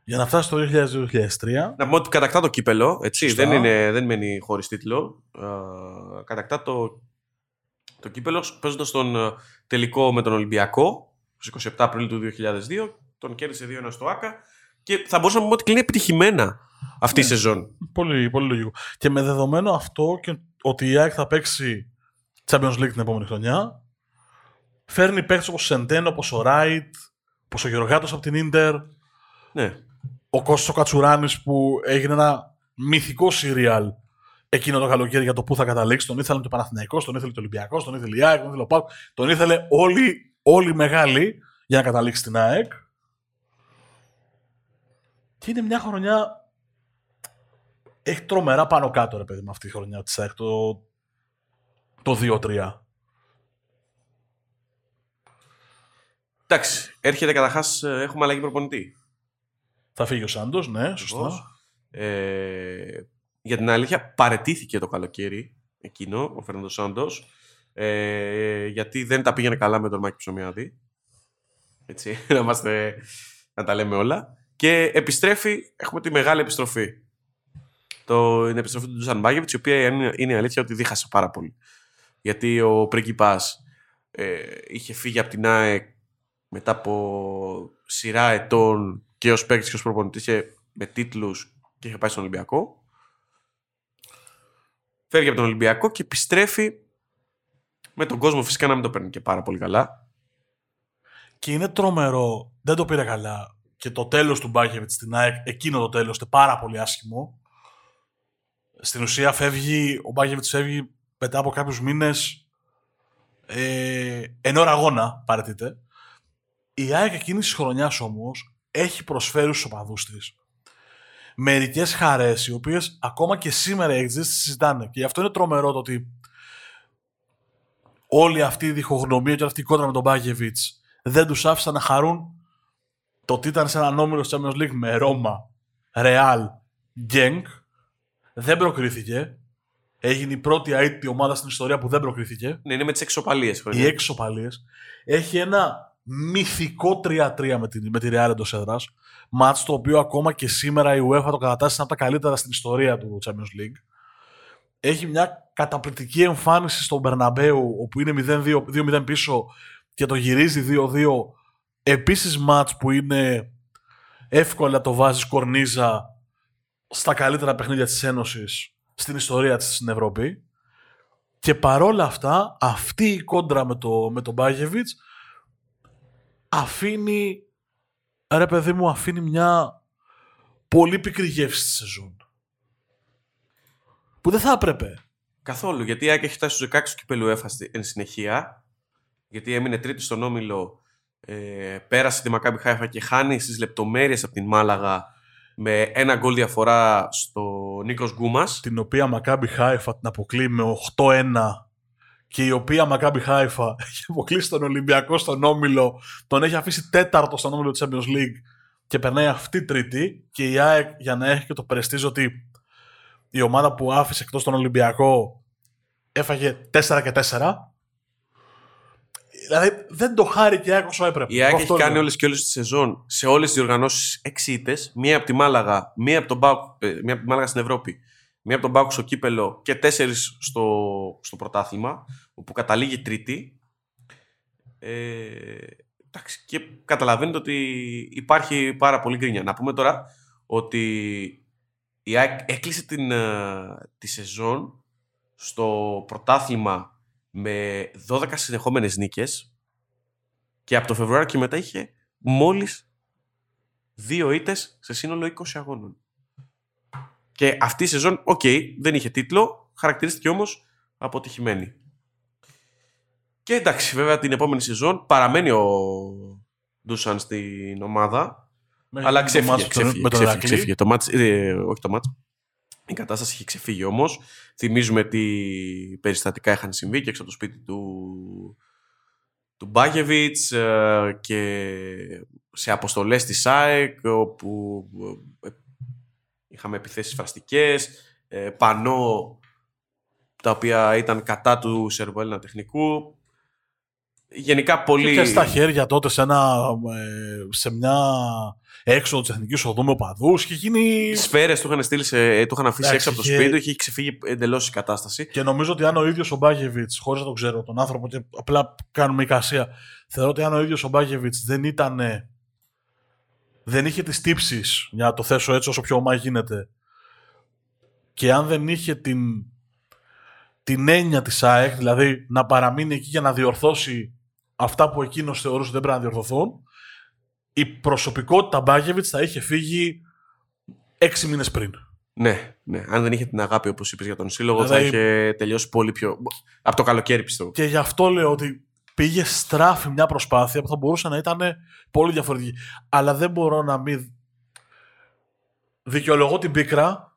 για να φτάσει το 2000-2003. Να πούμε ότι κατακτά το κύπελο, έτσι, δεν, είναι, δεν μένει χωρίς τίτλο. κατακτά το, το κύπελο παίζοντας τον ε, τελικό με τον Ολυμπιακό στις 27 Απριλίου του 2002. Τον κέρδισε 2-1 στο ΆΚΑ και θα μπορούσαμε να πούμε ότι κλείνει επιτυχημένα αυτή η ναι. σεζόν. Πολύ, πολύ λογικό. Και με δεδομένο αυτό και ότι η ΑΕΚ θα παίξει Champions League την επόμενη χρονιά, Φέρνει παίχτε όπως ο Σεντέν, όπως ο Ράιτ, όπως ο Γεωργάτος από την ντερ. Ναι. Ο Κώστο Κατσουράνης που έγινε ένα μυθικό σύριαλ εκείνο το καλοκαίρι για το πού θα καταλήξει. Τον ήθελε το Παναθηναϊκός, τον ήθελε το Ολυμπιακός, τον ήθελε η ΑΕΚ, τον ήθελε ο Πάουκ. Τον ήθελε όλοι, όλοι οι μεγάλοι για να καταλήξει στην ΑΕΚ. Και είναι μια χρονιά. Έχει τρομερά πάνω κάτω ρε παιδί με αυτή τη χρονιά της ΑΕΚ. Το, το 2-3. Εντάξει, έρχεται καταρχάς, ε, έχουμε αλλαγή προπονητή. Θα φύγει ο Σάντος, ναι, σωστά. Ε, για την αλήθεια, παρετήθηκε το καλοκαίρι εκείνο, ο Φέρναντο Σάντος. Ε, γιατί δεν τα πήγαινε καλά με τον Μάκη Ψωμιάδη. Έτσι, <laughs> να, είμαστε, να τα λέμε όλα. Και επιστρέφει, έχουμε τη μεγάλη επιστροφή. Το, την επιστροφή του Ντούσαν Μπάγεβιτ, η οποία είναι, είναι η αλήθεια ότι δίχασε πάρα πολύ. Γιατί ο Πρίγκιπας ε, είχε φύγει από την ΑΕΚ μετά από σειρά ετών και ως παίκτης και ως προπονητής με τίτλους και είχε πάει στον Ολυμπιακό. Φεύγει από τον Ολυμπιακό και επιστρέφει με τον κόσμο φυσικά να μην το παίρνει και πάρα πολύ καλά. Και είναι τρομερό, δεν το πήρε καλά. Και το τέλος του Μπάκεβιτ στην ΑΕΚ, εκείνο το τέλος, ήταν πάρα πολύ άσχημο. Στην ουσία φεύγει, ο Μπάκεβιτς φεύγει μετά από κάποιους μήνες ε, εν ώρα αγώνα, παρατείτε. Η ΑΕΚ εκείνης της χρονιάς όμως έχει προσφέρει στους οπαδούς της μερικές χαρές, οι οποίες ακόμα και σήμερα οι τις συζητάνε. Και γι' αυτό είναι τρομερό το ότι όλη αυτή η διχογνωμία και αυτή η κόντρα με τον Μπάκεβιτς δεν τους άφησαν να χαρούν το ότι ήταν σε έναν όμιλο Champions League με Ρώμα, Ρεάλ, Γκένκ. Δεν προκρίθηκε. Έγινε η πρώτη αίτη ομάδα στην ιστορία που δεν προκρίθηκε. Ναι, είναι με τις εξοπαλίες. Οι εξοπαλίες. Έχει ένα μυθικό 3-3 με τη, με τη Real εντός έδρας. Μάτς το οποίο ακόμα και σήμερα η UEFA το κατατάσσει σαν από τα καλύτερα στην ιστορία του Champions League. Έχει μια καταπληκτική εμφάνιση στον Μπερναμπέου, όπου είναι 2-0 πίσω και το γυρίζει 2-2. Επίσης μάτς που είναι εύκολα το βάζεις κορνίζα στα καλύτερα παιχνίδια της Ένωσης στην ιστορία της στην Ευρώπη. Και παρόλα αυτά, αυτή η κόντρα με, το, με τον Μπάγεβιτς αφήνει, ρε παιδί μου, αφήνει μια πολύ πικρή γεύση στη σεζόν. Που δεν θα έπρεπε. Καθόλου, γιατί η Άκη έχει φτάσει στους 16 του κυπέλου έφαστη εν συνεχεία, γιατί έμεινε τρίτη στον Όμιλο, ε, πέρασε τη Μακάμπι Χάιφα και χάνει στις λεπτομέρειες από την Μάλαγα με ένα γκολ διαφορά στο Νίκος Γκούμας. Την οποία Μακάμπι Χάιφα την αποκλεί με 8-1 και η οποία Μακάμπι Χάιφα <laughs> έχει αποκλείσει τον Ολυμπιακό στον Όμιλο, τον έχει αφήσει τέταρτο στον Όμιλο της Champions League και περνάει αυτή τρίτη και η ΑΕΚ για να έχει και το περιστίζει ότι η ομάδα που άφησε εκτός τον Ολυμπιακό έφαγε 4 και 4 Δηλαδή δεν το χάρη και η ΑΕΚ όσο έπρεπε. Η ΑΕΚ έχει κάνει όλες και όλες τη σεζόν σε όλες τις διοργανώσεις 6 ήττες. Μία από τη Μάλαγα, μία από, τον Μπάουκ, ε, μία από τη Μάλαγα στην Ευρώπη, μία από τον Μπάουκ στο κύπελο και τέσσερις στο, στο πρωτάθλημα, όπου καταλήγει τρίτη. Ε, εντάξει, και καταλαβαίνετε ότι υπάρχει πάρα πολύ γκρίνια. Να πούμε τώρα ότι η ΑΕΚ έκλεισε την, ε, τη σεζόν στο πρωτάθλημα με 12 συνεχόμενες νίκες και από το Φεβρουάριο και μετά είχε μόλις δύο ήττες σε σύνολο 20 αγώνων. Και αυτή η σεζόν, οκ, δεν είχε τίτλο, χαρακτηρίστηκε όμως αποτυχημένη. Και εντάξει, βέβαια την επόμενη σεζόν παραμένει ο Ντούσαν στην ομάδα, αλλά ξέφυγε, ξέφυγε, ξέφυγε, ξέφυγε, Το μάτς, ε, όχι το μάτς, η κατάσταση είχε ξεφύγει όμως. Θυμίζουμε τι περιστατικά είχαν συμβεί και έξω από το σπίτι του, του Μπάγεβιτς ε, και σε αποστολές της ΣΑΕΚ όπου ε, είχαμε επιθέσεις φραστικές, ε, πανό τα οποία ήταν κατά του Σερβοέλληνα τεχνικού. Γενικά πολύ... Και στα χέρια τότε σε, ένα, σε μια έξω τη εθνική οδού με οπαδού. Είχε γίνει. Σφαίρες του είχαν, στείλει σε, του είχαν αφήσει έξω από το σπίτι του, είχε ξεφύγει εντελώς η κατάσταση. Και νομίζω ότι αν ο ίδιος ο Μπάγεβιτς, χωρίς να τον ξέρω τον άνθρωπο και απλά κάνουμε εικασία, θεωρώ ότι αν ο ίδιος ο Μπάγεβιτς δεν ήταν. Δεν είχε τις τύψεις, για να το θέσω έτσι όσο πιο ομά γίνεται, και αν δεν είχε την, την έννοια της ΑΕΚ, δηλαδή να παραμείνει εκεί για να διορθώσει αυτά που εκείνος θεωρούσε ότι δεν πρέπει να διορθωθούν, η προσωπικότητα Μπάγεβιτ θα είχε φύγει έξι μήνες πριν. Ναι, ναι. Αν δεν είχε την αγάπη, όπως είπες, για τον σύλλογο, θα δηλαδή- είχε τελειώσει πολύ πιο. από το καλοκαίρι, πιστεύω. Και γι' αυτό λέω ότι πήγε στράφη μια προσπάθεια που θα μπορούσε να ήταν πολύ διαφορετική. Αλλά δεν μπορώ να μην. Δικαιολογώ την πίκρα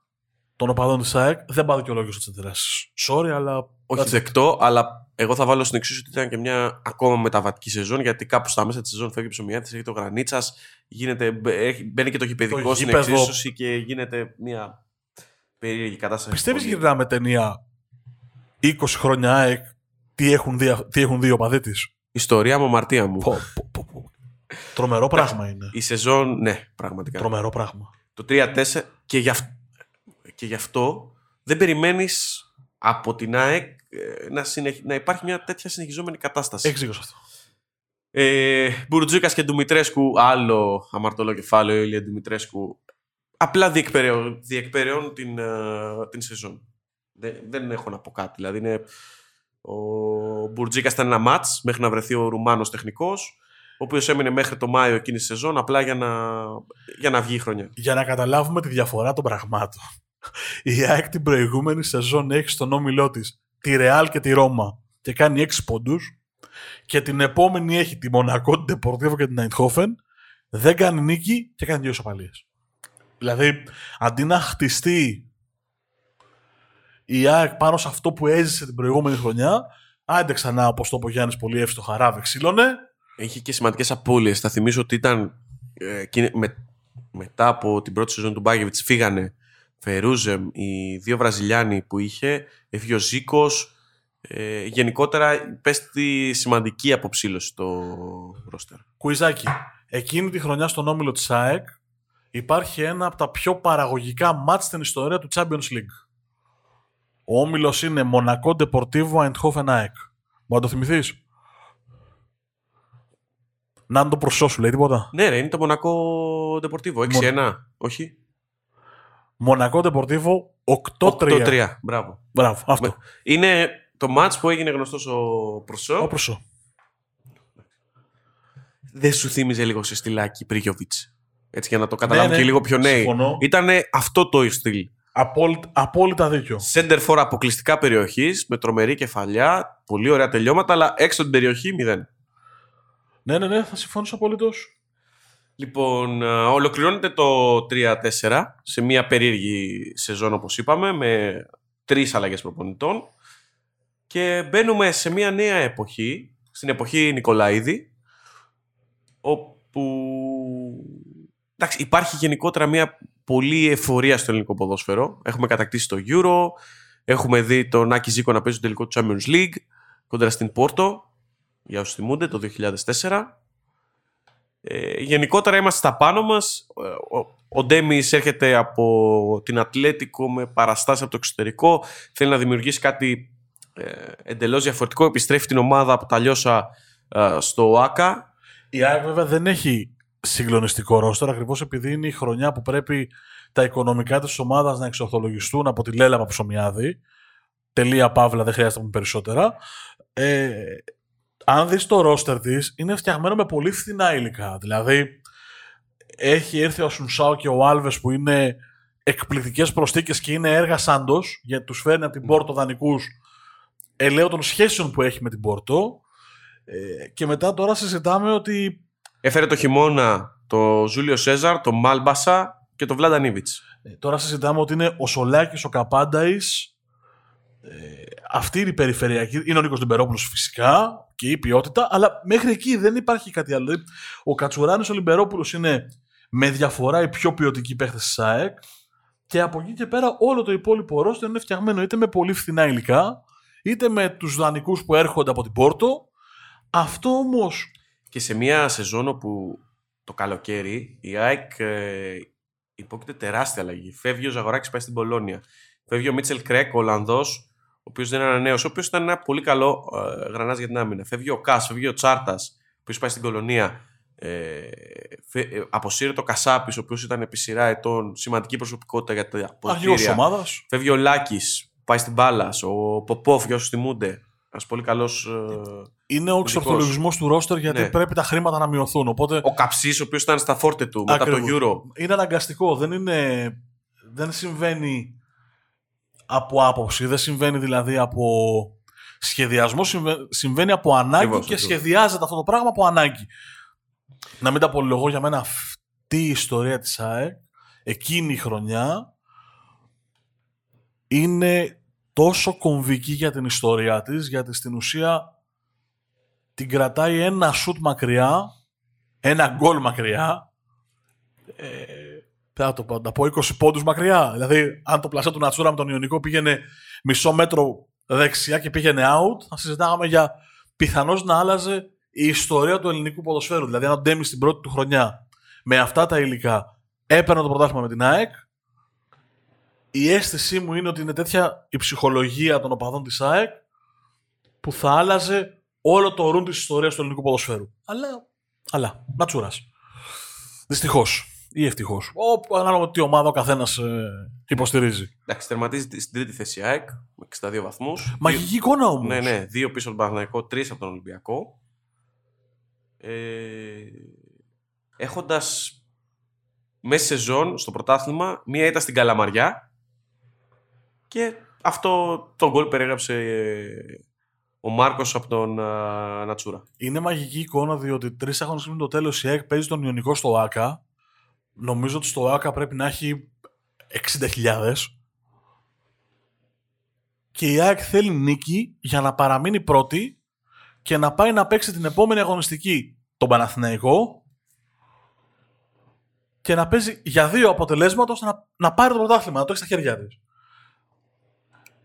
των οπαδών της ΑΕΚ, δεν πάω δικαιολόγιο στι αντιδράσει. Sorry, αλλά. Όχι δεκτό, αλλά εγώ θα βάλω στην εξίσου ότι ήταν και μια ακόμα μεταβατική σεζόν, γιατί κάπου στα μέσα της σεζόν φεύγει ψωμιά τη, έχει το γρανίτσα, μπαίνει και το γηπαιδικό το στην εξίσωση και γίνεται μια περίεργη κατάσταση. Πιστεύεις γυρνάμε ταινία 20 χρόνια ΑΕΚ, τι έχουν δει, τι έχουν δει οι οπαδοί τη. Ιστορία μου, αμαρτία μου. Πω, πω, πω, Τρομερό πράγμα είναι. Η σεζόν, ναι, πραγματικά. Τρομερό πράγμα. Το 3-4 και γι' αυτό Και γι' αυτό δεν περιμένεις από την ΑΕΚ ε, να, συνεχ... να υπάρχει μια τέτοια συνεχιζόμενη κατάσταση. Εξήγως αυτό. Ε, Μπουρτζούκας και Ντουμητρέσκου, άλλο αμαρτωλό κεφάλαιο, η Ηλία Ντουμητρέσκου, απλά διεκπαιρεώνουν, διεκπαιρεώνουν την, ε, την σεζόν. Δεν, δεν έχω να πω κάτι. Δηλαδή, είναι, ο Μπουρτζίκα ήταν ένα μάτς μέχρι να βρεθεί ο Ρουμάνος τεχνικός, ο οποίος έμεινε μέχρι το Μάιο εκείνη τη σεζόν απλά για να, για να βγει η χρονιά. Για να καταλάβουμε τη διαφορά των πραγμάτων. Η ΑΕΚ την προηγούμενη σεζόν έχει στον όμιλό της τη Ρεάλ και τη Ρώμα και κάνει 6 πόντους. Και την επόμενη έχει τη Μονακό, την Τεπορτίβο και την Αιτχόφεν. Δεν κάνει νίκη και κάνει δύο ισοπαλίε. Δηλαδή, αντί να χτιστεί η ΑΕΚ πάνω σε αυτό που έζησε την προηγούμενη χρονιά, άντε ξανά, όπως το είπε ο Γιάννης πολύ εύστοχα, ράβε ξύλωνε. Είχε και σημαντικές απώλειες. Θα θυμίσω ότι ήταν ε, με, μετά από την πρώτη σεζόν του Μπάγεβιτ φύγανε Φερούζεμ, οι δύο Βραζιλιάνοι που είχε, έφυγε ο Ζήκος. Ε, γενικότερα πέστη σημαντική αποψήλωση στο ρόστερ. Κουιζάκι. Εκείνη τη χρονιά στον όμιλο της ΑΕΚ υπάρχει ένα από τα πιο παραγωγικά μάτς στην ιστορία του Champions League. Ο όμιλος είναι Μονακό Deportivo Eindhoven ΑΕΚ. Μπορεί να το θυμηθείς; Να είναι το προσώ σου, λέει τίποτα. Ναι, ρε, είναι το Μονακό Deportivo. 6-1, όχι; Μονακό Deportivo 8-3. 8-3. Μπράβο. Μπράβο, αυτό. Είναι το μάτς που έγινε γνωστός ο Προσώ. Ο προσώ. Δεν σου θύμιζε λίγο σε στυλάκι Πρίγιοβιτς. Έτσι για να το καταλάβουν ναι, και λίγο πιο νέοι. συμφωνώ. Ήταν αυτό το στυλ. Απόλυτα, απόλυτα δίκιο. Center for αποκλειστικά περιοχής, με τρομερή κεφαλιά, πολύ ωραία τελειώματα, αλλά έξω από την περιοχή μηδέν. Ναι, ναι, ναι, θα συμφωνήσω απολύτως. Λοιπόν, α, ολοκληρώνεται το 3-4 σε μια περίεργη σεζόν όπως είπαμε με τρεις αλλαγές προπονητών και μπαίνουμε σε μια νέα εποχή, στην εποχή Νικολαίδη όπου εντάξει, υπάρχει γενικότερα μια πολύ εφορία στο ελληνικό ποδόσφαιρο. Έχουμε κατακτήσει το Euro, έχουμε δει τον Άκη Ζήκο να παίζει το τελικό του Champions League κόντρα στην Πόρτο, για όσους θυμούνται, το 2004. Ε, γενικότερα είμαστε στα πάνω μας. Ε, Ο, ο Ντέμις έρχεται από την Ατλέτικο με παραστάσεις από το εξωτερικό. Θέλει να δημιουργήσει κάτι ε, εντελώς διαφορετικό. Επιστρέφει την ομάδα από τα λιώσα ε, στο ΆΚΑ. Η ΑΕΚ βέβαια δεν έχει συγκλονιστικό ρόστερ ακριβώς επειδή είναι η χρονιά που πρέπει τα οικονομικά της ομάδας να εξορθολογιστούν από τη Λέλα Παψομιάδη. Τελεία παύλα, δεν χρειάζεται να πούμε περισσότερα. Ε, αν δεις το ρόστερ της, είναι φτιαγμένο με πολύ φθηνά υλικά. Δηλαδή, έχει έρθει ο Σουνσάο και ο Άλβες που είναι εκπληκτικές προσθήκες και είναι έργα Σάντος, γιατί τους φέρνει από την Πόρτο δανεικούς ελαίο των σχέσεων που έχει με την Πόρτο. Ε, και μετά τώρα συζητάμε ότι Έφερε το χειμώνα το Ζούλιο Σέζαρ, το Μάλμπασα και το Βλάντα Νίβιτς. Ε, Τώρα συζητάμε ότι είναι ο Σολάκης, ο Καπάνταης, ε, αυτή είναι η περιφερειακή. Είναι ο Νίκος Λιμπερόπουλος φυσικά και η ποιότητα, αλλά μέχρι εκεί δεν υπάρχει κάτι άλλο. Δηλαδή, ο Κατσουράνης ο Λιμπερόπουλος είναι με διαφορά η πιο ποιοτική παίχτη της ΑΕΚ και από εκεί και πέρα όλο το υπόλοιπο ρόστο είναι φτιαγμένο είτε με πολύ φθηνά υλικά, είτε με τους δανεικούς που έρχονται από την Πόρτο. Αυτό όμως Και σε μια σεζόν όπου το καλοκαίρι η ΑΕΚ ε, υπόκειται τεράστια αλλαγή. Φεύγει ο Ζαγοράκης πάει στην Πολώνια. Φεύγει ο Μίτσελ Κρέκ, ο Ολλανδός, ο οποίος δεν είναι νέο, ο οποίος ήταν ένα πολύ καλό ε, γρανάζ για την άμυνα. Φεύγει ο Κάς, φεύγει ο Τσάρτας, ο οποίος πάει στην Κολονία. Ε, φε- ε, αποσύρεται ο Κασάπης, ο οποίος ήταν επί σειρά ετών σημαντική προσωπικότητα για τα αρχηγός αποδητήρια. της ομάδας. Φεύγει ο Λάκης, πάει στην Μπάλα. Ο Ποπόφ, για όσους θυμούνται. Ένας πολύ καλός... ε, Είναι ο Ειδικός. εξορθολογισμός του ρόστερ γιατί Ναι. πρέπει τα χρήματα να μειωθούν. Οπότε Ο Καψής, ο οποίος ήταν στα φόρτε του μετά Ακριβώς. το Euro. είναι αναγκαστικό. Δεν, είναι, δεν συμβαίνει από άποψη. Δεν συμβαίνει δηλαδή από σχεδιασμό. συμβα- Συμβαίνει από ανάγκη Ακριβώς, και ακριβώς. σχεδιάζεται αυτό το πράγμα από ανάγκη. Να μην τα πολυλογώ για μένα αυτή η ιστορία της ΑΕΚ εκείνη η χρονιά είναι τόσο κομβική για την ιστορία της γιατί στην ουσία την κρατάει ένα σουτ μακριά ένα γκολ μακριά ε, θα το πω, να πω 20 πόντους μακριά. Δηλαδή, αν το πλασέ του Νατσούρα με τον Ιωνικό πήγαινε μισό μέτρο δεξιά και πήγαινε out, θα συζητάγαμε για πιθανώς να άλλαζε η ιστορία του ελληνικού ποδοσφαίρου. Δηλαδή, αν ο Ντέμις στην πρώτη του χρονιά με αυτά τα υλικά έπαιρνε το πρωτάθλημα με την ΑΕΚ, η αίσθησή μου είναι ότι είναι τέτοια η ψυχολογία των οπαδών της ΑΕΚ που θα άλλαζε όλο το ρούν της ιστορίας του ελληνικού ποδοσφαίρου. Αλλά, αλλά, ματσούρας. Δυστυχώς ή ευτυχώς. Ανάλογα τι ομάδα ο καθένας ε, υποστηρίζει. Εντάξει, τερματίζει στην τρίτη θέση ΑΕΚ με 62 βαθμούς. Μαγική εικόνα όμως. Ναι, ναι. Δύο πίσω από τον Παναθηναϊκό, τρεις από τον Ολυμπιακό. Ε, Έχοντας μέσα σεζόν στο πρωτάθλημα μία ήταν στην Καλαμαριά και αυτό τον γκολ περιέγραψε ε, ο Μάρκος από τον uh, Νατσούρα. Είναι μαγική εικόνα διότι τρεις αγώνε πριν το τέλος η ΑΕΚ παίζει τον Ιωνικό στο ΑΚΑ Νομίζω ότι στο ΆΚΑ πρέπει να έχει 60.000 και η ΑΕΚ θέλει νίκη για να παραμείνει πρώτη και να πάει να παίξει την επόμενη αγωνιστική τον Παναθηναϊκό και να παίζει για δύο αποτελέσματα ώστε να, να πάρει το πρωτάθλημα, να το έχει στα χέρια της.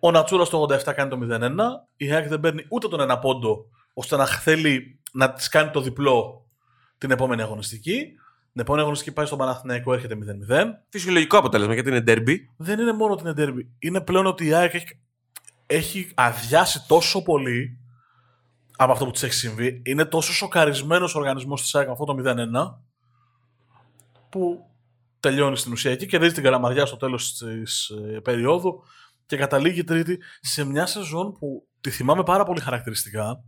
Ο Νατσούρας στο 87 κάνει το 0-1. Η ΑΕΚ δεν παίρνει ούτε τον ένα πόντο ώστε να θέλει να της κάνει το διπλό την επόμενη αγωνιστική. Την επόμενη αγωνιστική πάει στον Παναθηναϊκό, έρχεται 0-0. Φυσιολογικό αποτέλεσμα γιατί είναι derby. Δεν είναι μόνο ότι είναι derby. Είναι πλέον ότι η ΑΕΚ έχει, έχει αδειάσει τόσο πολύ από αυτό που της έχει συμβεί. Είναι τόσο σοκαρισμένος ο οργανισμός της ΑΕΚ με αυτό το 0-1 που τελειώνει στην ουσία εκεί, κερδίζει την καλαμαριά στο τέλος της ε, περίοδου και καταλήγει τρίτη σε μια σεζόν που τη θυμάμαι πάρα πολύ χαρακτηριστικά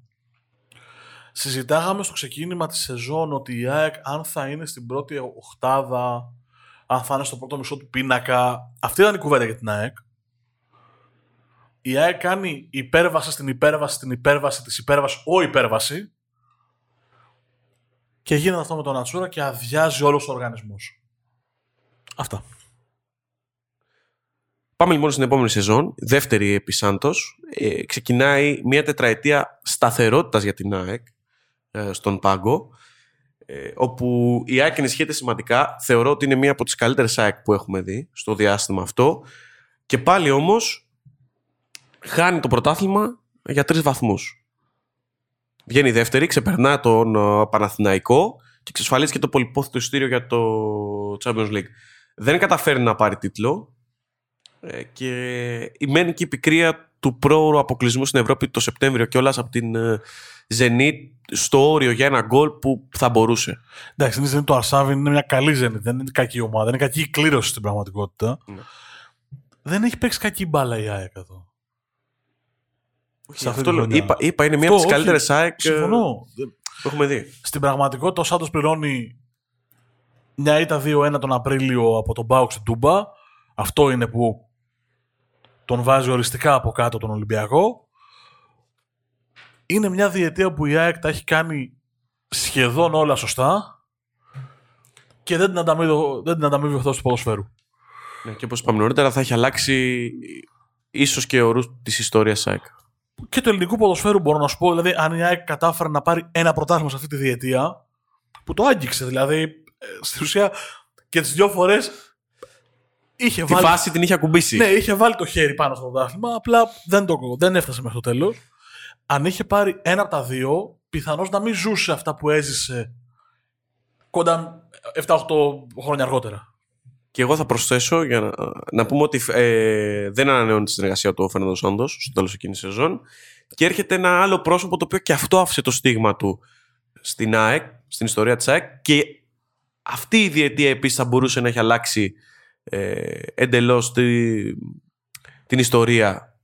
συζητάγαμε στο ξεκίνημα της σεζόν ότι η ΑΕΚ αν θα είναι στην πρώτη οχτάδα, αν θα είναι στο πρώτο μισό του πίνακα. Αυτή ήταν η κουβέντα για την ΑΕΚ. Η ΑΕΚ κάνει υπέρβαση στην υπέρβαση στην υπέρβαση της υπέρβασης, ο υπέρβαση. Και γίνεται αυτό με τον Ατσούρα και αδειάζει όλος ο οργανισμός. Αυτά. Πάμε λοιπόν στην επόμενη σεζόν, δεύτερη επί Σάντος. Ε, ξεκινάει μια τετραετία σταθερότητας για την ΑΕΚ ε, στον πάγκο, ε, όπου η ΑΕΚ ενισχύεται σημαντικά. Θεωρώ ότι είναι μία από τις καλύτερες ΑΕΚ που έχουμε δει στο διάστημα αυτό. Και πάλι όμως χάνει το πρωτάθλημα για τρεις βαθμούς. Βγαίνει δεύτερη, ξεπερνά τον ε, Παναθηναϊκό και εξασφαλίζει και το πολυπόθητο ειστήριο για το Champions League. Δεν καταφέρει να πάρει τίτλο και μένει και η πικρία του πρόωρου αποκλεισμού στην Ευρώπη το Σεπτέμβριο και όλας από την Zenit στο όριο για ένα γκολ που θα μπορούσε. Εντάξει, είναι το Αρσάβιν είναι μια καλή Zenit, δεν είναι κακή ομάδα, είναι κακή κλήρωση στην πραγματικότητα. Ναι. Δεν έχει παίξει κακή μπάλα η ΑΕΚ εδώ. Όχι, αυτό είπα, είπα, είναι μία από τις καλύτερες ΑΕΚ ε, συμφωνώ. που έχουμε δει. Στην πραγματικότητα ο Σάντος πληρώνει μια ήττα 2-1 τον Απρίλιο από τον Μπάουξ στην Τούμπα. Αυτό είναι που τον βάζει οριστικά από κάτω τον Ολυμπιακό είναι μια διετία που η ΑΕΚ τα έχει κάνει σχεδόν όλα σωστά και δεν την ανταμείβει, δεν την ανταμείβει αυτό του ποδοσφαίρου. Ναι, και όπως είπαμε νωρίτερα θα έχει αλλάξει ίσως και ορού της ιστορίας ΑΕΚ. Και του ελληνικού ποδοσφαίρου μπορώ να σου πω, δηλαδή αν η ΑΕΚ κατάφερε να πάρει ένα πρωτάθλημα σε αυτή τη διετία, που το άγγιξε δηλαδή, ε, στην ουσία και τις δυο φορές είχε Τη φάση την είχε ακουμπήσει. Ναι, είχε βάλει το χέρι πάνω στο πρωτάθλημα, απλά δεν, το, δεν έφτασε μέχρι το τέλος αν είχε πάρει ένα από τα δύο, πιθανώς να μην ζούσε αυτά που έζησε κοντά 7-8 χρόνια αργότερα. Και εγώ θα προσθέσω για να, να πούμε ότι ε, δεν ανανεώνει τη συνεργασία του ο Φέρναντο Σόντος στο τέλος εκείνης της σεζόν. Και έρχεται ένα άλλο πρόσωπο το οποίο και αυτό άφησε το στίγμα του στην ΑΕΚ, στην ιστορία της ΑΕΚ. Και αυτή η διετία επίσης θα μπορούσε να έχει αλλάξει ε, εντελώς την ιστορία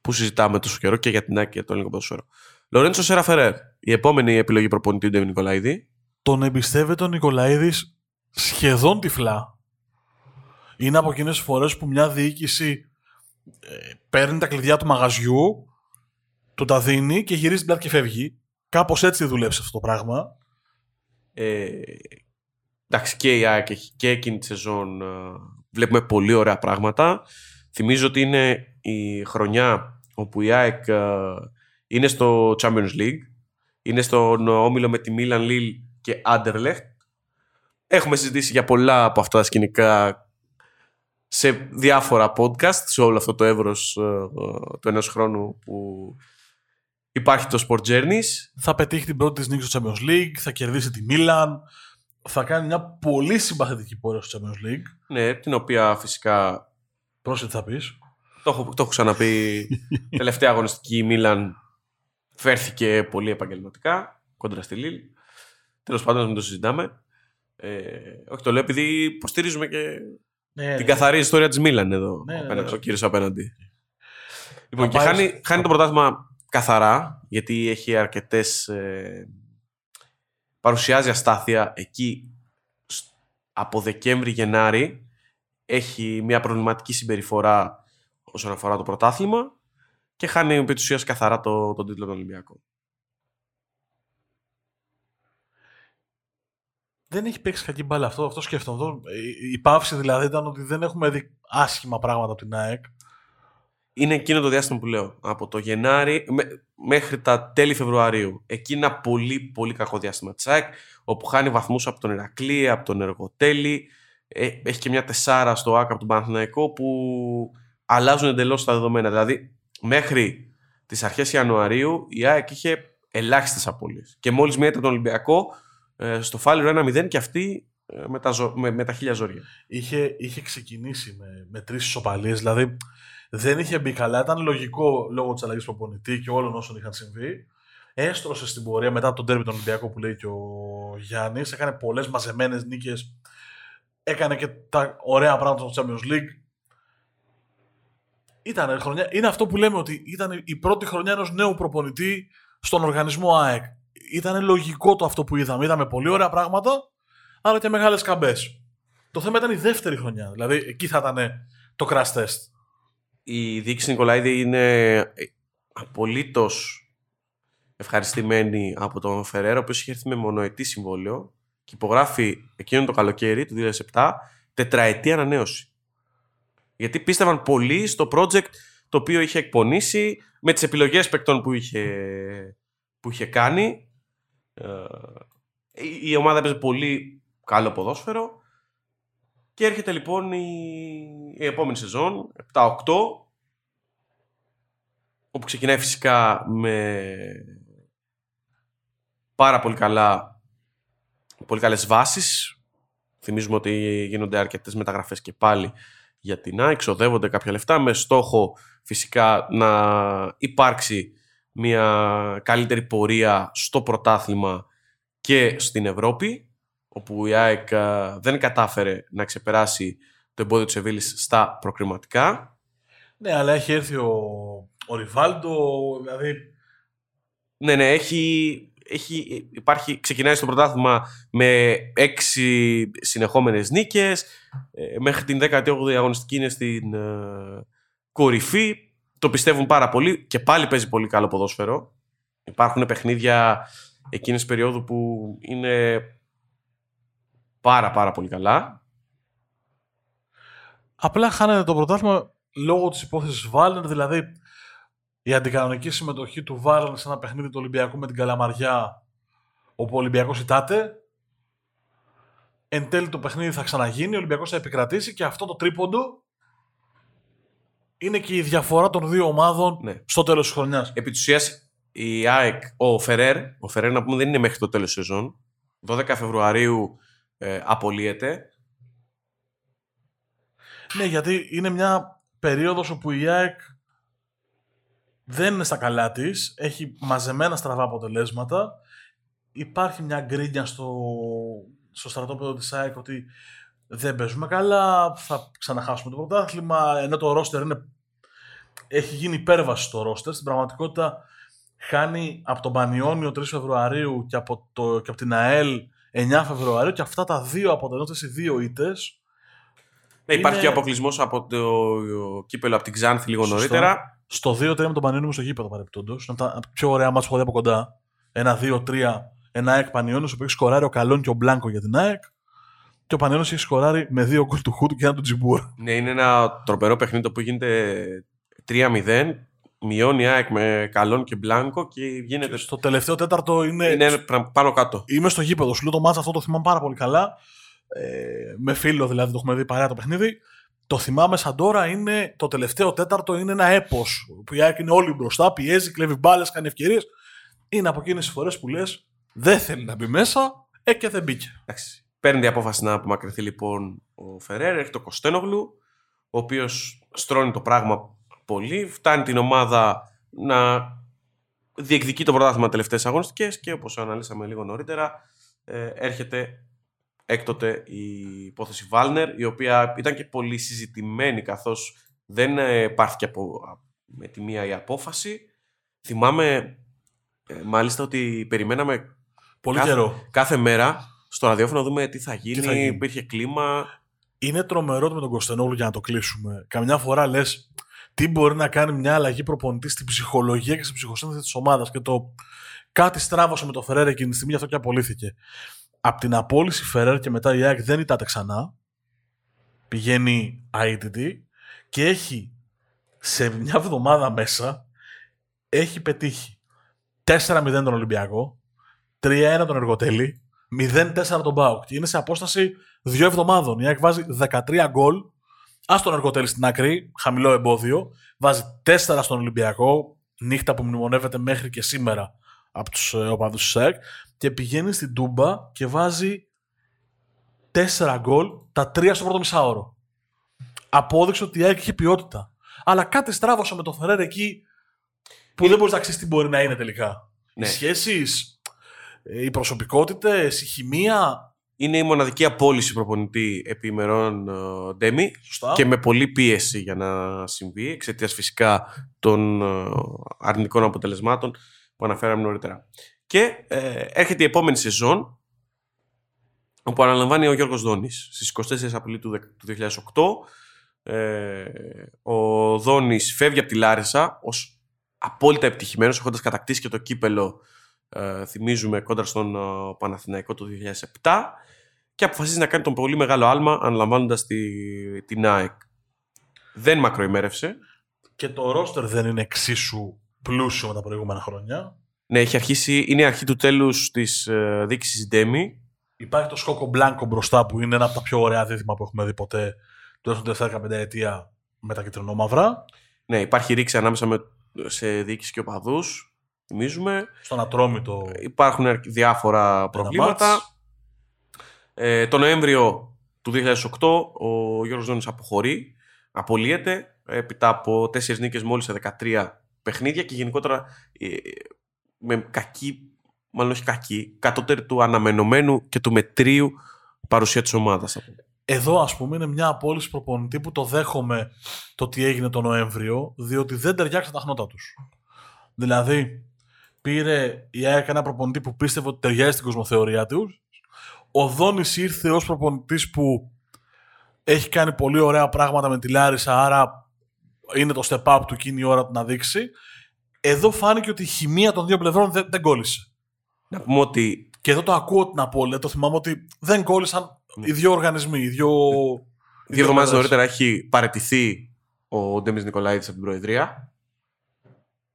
που συζητάμε τόσο καιρό και για την ΑΕΚ και για το ελληνικό ποδοσφαίρο. Λορέντσο Σεραφερέρ, η επόμενη επιλογή προπονητή του Νικολαίδη. Τον εμπιστεύεται ο Νικολαίδης σχεδόν τυφλά. Είναι από εκείνες τις φορές που μια διοίκηση ε, παίρνει τα κλειδιά του μαγαζιού, του τα δίνει και γυρίζει την πλάτη και φεύγει. Κάπως έτσι δουλέψει αυτό το πράγμα. Ε, εντάξει, και η ΑΕΚ και εκείνη τη σεζόν ε, βλέπουμε πολύ ωραία πράγματα. Θυμίζω ότι είναι η χρονιά όπου η ΑΕΚ ε, είναι στο Champions League, είναι στον όμιλο με τη Milan Lille και Anderlecht. Έχουμε συζητήσει για πολλά από αυτά τα σκηνικά σε διάφορα podcast, σε όλο αυτό το εύρος ε, του ενός χρόνου που υπάρχει το Sport Journeys. Θα πετύχει την πρώτη της νίκη στο Champions League, θα κερδίσει τη Milan, θα κάνει μια πολύ συμπαθητική πορεία στο Champions League. Ναι, την οποία φυσικά Πρόσεχε θα πεις. Το έχω, το έχω ξαναπεί. <laughs> Τελευταία αγωνιστική η Μίλαν φέρθηκε πολύ επαγγελματικά κόντρα στη Λίλ. Τέλος πάντων, μην το συζητάμε. Ε, όχι, το λέω επειδή υποστηρίζουμε και Ναι, την καθαρή ιστορία της Μίλαν εδώ. Ναι, ναι, απέναντι, ναι. ο κύριος απέναντι. Λοιπόν, Θα και πάει χάνει, στο- χάνει το πρωτάθλημα καθαρά, γιατί έχει αρκετές. Ε, παρουσιάζει αστάθεια εκεί σ- από Δεκέμβρη-Γενάρη. Έχει μια προβληματική συμπεριφορά όσον αφορά το πρωτάθλημα και χάνει επί της ουσίας καθαρά το, τον τίτλο των Ολυμπιακών. Δεν έχει παίξει κακή μπάλα αυτό. Αυτό σκέφτομαι. Αυτό, η- η πάυση δηλαδή ήταν ότι δεν έχουμε δει άσχημα πράγματα από την ΑΕΚ. Είναι εκείνο το διάστημα που λέω. Από το Γενάρη με- μέχρι τα τέλη Φεβρουαρίου. Εκεί είναι ένα πολύ πολύ κακό διάστημα της ΑΕΚ, όπου χάνει βαθμούς από τον Ηρακλή, από τον Εργοτέλη. Ε, έχει και μια τεσσάρα στο ΆΚ από τον Παναθηναϊκό που αλλάζουν εντελώς τα δεδομένα. Δηλαδή, μέχρι τις αρχές Ιανουαρίου η ΑΕΚ είχε ελάχιστες απώλειες. Και μόλις μία ήταν τον Ολυμπιακό, ε, στο Φάληρο 1-0 και αυτή ε, με, τα, ζω- με, με τα χίλια ζόρια. Είχε, είχε ξεκινήσει με, με τρεις ισοπαλίες. Δηλαδή δεν είχε μπει καλά. Ήταν λογικό λόγω της αλλαγής προπονητή και όλων όσων είχαν συμβεί. Έστρωσε στην πορεία μετά από τον τέρμι τον Ολυμπιακό που λέει και ο Γιάννης. Έκανε πολλές μαζεμένες νίκες. Έκανε και τα ωραία πράγματα στο Champions League. Ήταν χρονιά, είναι αυτό που λέμε ότι ήταν η πρώτη χρονιά ενός νέου προπονητή στον οργανισμό ΑΕΚ. Ήταν λογικό το αυτό που είδαμε. Είδαμε πολύ ωραία πράγματα, αλλά και μεγάλες καμπές. Το θέμα ήταν η δεύτερη χρονιά. Δηλαδή εκεί θα ήταν το crash test. Η διοίκηση Νικολαίδη είναι απολύτως ευχαριστημένη από τον Φεραίρο, ο οποίος είχε έρθει με μονοετή συμβόλαιο και υπογράφει εκείνο το καλοκαίρι του 2007 τετραετή ανανέωση. Γιατί πίστευαν πολύ στο project το οποίο είχε εκπονήσει με τις επιλογές παικτών που είχε, που είχε κάνει. Ε, η- η ομάδα έπαιζε πολύ καλό ποδόσφαιρο και έρχεται λοιπόν η, η επόμενη σεζόν, 7-8, όπου ξεκινάει φυσικά με πάρα πολύ καλά, πολύ καλές βάσεις. Θυμίζουμε ότι γίνονται αρκετές μεταγραφές και πάλι για την ΑΕΚ, εξοδεύονται κάποια λεφτά με στόχο φυσικά να υπάρξει μια καλύτερη πορεία στο πρωτάθλημα και στην Ευρώπη όπου η ΑΕΚ α, δεν κατάφερε να ξεπεράσει το εμπόδιο της Σεβίλης στα προκριματικά. Ναι, αλλά έχει έρθει ο, ο Ριβάλντο, δηλαδή Ναι, ναι, έχει, έχει, υπάρχει, ξεκινάει στο πρωτάθλημα με έξι συνεχόμενες νίκες. Ε, μέχρι την 18η αγωνιστική είναι στην ε, κορυφή. Το πιστεύουν πάρα πολύ και πάλι παίζει πολύ καλό ποδόσφαιρο. Υπάρχουν παιχνίδια εκείνες περίοδου που είναι πάρα πάρα πολύ καλά. απλά χάνεται το πρωτάθλημα λόγω της υπόθεσης Βάλνερ, δηλαδή η αντικανονική συμμετοχή του Βάλνερ σε ένα παιχνίδι του Ολυμπιακού με την Καλαμαριά, όπου ο Ολυμπιακός ητάται. Εν τέλει το παιχνίδι θα ξαναγίνει, ο Ολυμπιακός θα επικρατήσει και αυτό το τρίποντο είναι και η διαφορά των δύο ομάδων Ναι. στο τέλος της χρονιάς. Επί της ουσίας, η ΑΕΚ, ο Φερέρ, ο Φερέρ να πούμε δεν είναι μέχρι το τέλος της σεζόν. 12 Φεβρουαρίου ε, απολύεται. Ναι, γιατί είναι μια περίοδος όπου η ΑΕΚ δεν είναι στα καλά της, έχει μαζεμένα στραβά αποτελέσματα. Υπάρχει μια γκρίνια στο, στο στρατόπεδο της ΑΕΚ ότι δεν παίζουμε καλά, θα ξαναχάσουμε το πρωτάθλημα, ενώ το ρόστερ είναι... έχει γίνει υπέρβαση στο ρόστερ. Στην πραγματικότητα χάνει από τον Πανιόνιο 3 Φεβρουαρίου και από, το, και από την ΑΕΛ 9 Φεβρουαρίου και αυτά τα δύο αποτελέσματα, οι δύο ήττες, Ναι, υπάρχει Είναι- και αποκλεισμός από το κύπελο από την Ξάνθη λίγο Σωστό. νωρίτερα. Στο 2-3 με τον Πανιόνιο στο γήπεδο παρεπιπτόντω. Είναι από τα από τα πιο ωραία μάτια που έχω δει από κοντά. Ένα 2-3, ένα ΑΕΚ Πανιόνιο που έχει σκοράρει ο Καλόν και ο Μπλάνκο για την ΑΕΚ. Και ο Πανιόνιο έχει σκοράρει με δύο γκολ του Χούτου και ένα του Τζιμπούρ. Ναι, είναι ένα τροπερό παιχνίδι που γίνεται 3-0. Μειώνει η ΑΕΚ με καλόν και μπλάνκο και γίνεται. Στο τελευταίο τέταρτο είναι. Είναι πρα- πάνω κάτω. Είμαι στο γήπεδο. Σου λέω το μάτσα αυτό το θυμάμαι πάρα πολύ καλά. Ε, με φίλο δηλαδή το έχουμε δει παρέα το παιχνίδι. Το θυμάμαι σαν τώρα είναι το τελευταίο τέταρτο είναι ένα έπος. Που η ΑΕΚ είναι όλοι μπροστά, πιέζει, κλέβει μπάλες, κάνει ευκαιρίες. Είναι από εκείνες τις φορές που λες δεν θέλει να μπει μέσα, ε και δεν μπήκε. Εντάξει. Παίρνει την απόφαση να απομακρυνθεί λοιπόν ο Φερέρ, έχει το Κοστένογλου, ο οποίος στρώνει το πράγμα πολύ, φτάνει την ομάδα να διεκδικεί το πρωτάθλημα τελευταίες αγωνιστικές και όπως αναλύσαμε λίγο νωρίτερα ε, έρχεται έκτοτε η υπόθεση Βάλνερ η οποία ήταν και πολύ συζητημένη καθώς δεν ε, πάρθηκε από, με τη μία η απόφαση. Θυμάμαι ε, μάλιστα ότι περιμέναμε Πολύ κάθε, καιρό. κάθε μέρα στο ραδιόφωνο να δούμε τι θα γίνει, θα γίνει. υπήρχε κλίμα. Είναι τρομερό με τον Κωνσταντινόγλου για να το κλείσουμε. Καμιά φορά λες τι μπορεί να κάνει μια αλλαγή προπονητής στην ψυχολογία και στην ψυχοσύνθεση της ομάδας. Και το κάτι στράβωσε με το Φεραίρ εκείνη τη στιγμή, γι' αυτό και απολύθηκε. Από την απόλυση Φεραίρ και μετά η ΑΕΚ δεν ητάται ξανά. Πηγαίνει ITT και έχει σε μια εβδομάδα μέσα έχει πετύχει 4-0 τον Ολυμπιακό, 3-1 τον Εργοτέλη, 0-4 τον Μπάουκ. Και είναι σε απόσταση δύο εβδομάδων. Η ΑΕΚ βάζει 13 γκολ. Α τον Εργοτέλη στην άκρη, χαμηλό εμπόδιο. Βάζει 4 στον Ολυμπιακό, νύχτα που μνημονεύεται μέχρι και σήμερα από τους οπαδούς της ΑΕΚ. Και πηγαίνει στην Τούμπα και βάζει 4 γκολ, τα 3 στο πρώτο μισάωρο. Απόδειξε ότι η ΑΕΚ είχε ποιότητα. Αλλά κάτι στράβωσε με το Φεραίρ εκεί που δεν μπορείς να ξέρεις τι μπορεί να είναι τελικά. Ναι. Οι σχέσει, οι προσωπικότητες, η χημεία. Είναι η μοναδική απόλυση προπονητή επιμερών ε, Ντέμι Σωστά. και με πολλή πίεση για να συμβεί εξαιτίας φυσικά των ε, αρνητικών αποτελεσμάτων που αναφέραμε νωρίτερα. Και ε, έρχεται η επόμενη σεζόν όπου αναλαμβάνει ο Γιώργος Δόνης στις 24 Απριλίου του δε- του 2008 ε, ο Δόνης φεύγει από τη Λάρισα ως απόλυτα επιτυχημένος έχοντας κατακτήσει και το κύπελο ε, θυμίζουμε κόντρα στον ε, Παναθηναϊκό το 2007 και αποφασίζει να κάνει τον πολύ μεγάλο άλμα αναλαμβάνοντας τη, την ΑΕΚ. Δεν μακροημέρευσε. Και το ρόστερ δεν είναι εξίσου πλούσιο με τα προηγούμενα χρόνια. Ναι, έχει αρχίσει, είναι η αρχή του τέλους της ε, διοίκησης Ντέμι. Υπάρχει το Σκόκο Μπλάνκο μπροστά που είναι ένα από τα πιο ωραία δίδυμα που έχουμε δει ποτέ τουλάχιστον 4-15 ετία με τα κυτρινόμαυρα. Ναι, υπάρχει ρήξη ανάμεσα με, σε διοίκηση και οπαδούς. Θυμίζουμε. Στον Ατρόμητο Υπάρχουν αρκ- διάφορα προβλήματα. μάτς. Ε, το Νοέμβριο του 2008 ο Γιώργος Δόνης αποχωρεί, απολύεται έπειτα από τέσσερις νίκες μόλις σε 13 παιχνίδια και γενικότερα ε, με κακή, μάλλον όχι κακή, κατώτερη του αναμενωμένου και του μετρίου παρουσία της ομάδας. θα πω. Εδώ, ας πούμε, είναι μια απόλυση προπονητή που το δέχομαι το τι έγινε το Νοέμβριο, διότι δεν ταιριάξαν τα χνότα τους. Δηλαδή, πήρε η ΑΕΚ ένα προπονητή που πίστευε ότι ταιριάζει στην κοσμοθεωρία τους. Ο Δόνης ήρθε ως προπονητής που έχει κάνει πολύ ωραία πράγματα με τη Λάρισα, άρα είναι το step up του και είναι η ώρα του να δείξει. Εδώ φάνηκε ότι η χημεία των δύο πλευρών δεν, δεν κόλλησε. Να πούμε ότι Και εδώ το ακούω την απώλεια, το θυμάμαι ότι δεν κόλλησαν οι δύο οργανισμοί, οι δύο. οι δύο εβδομάδες πλευρές. νωρίτερα έχει παραιτηθεί ο Ντέμις Νικολαίδης από την Προεδρία.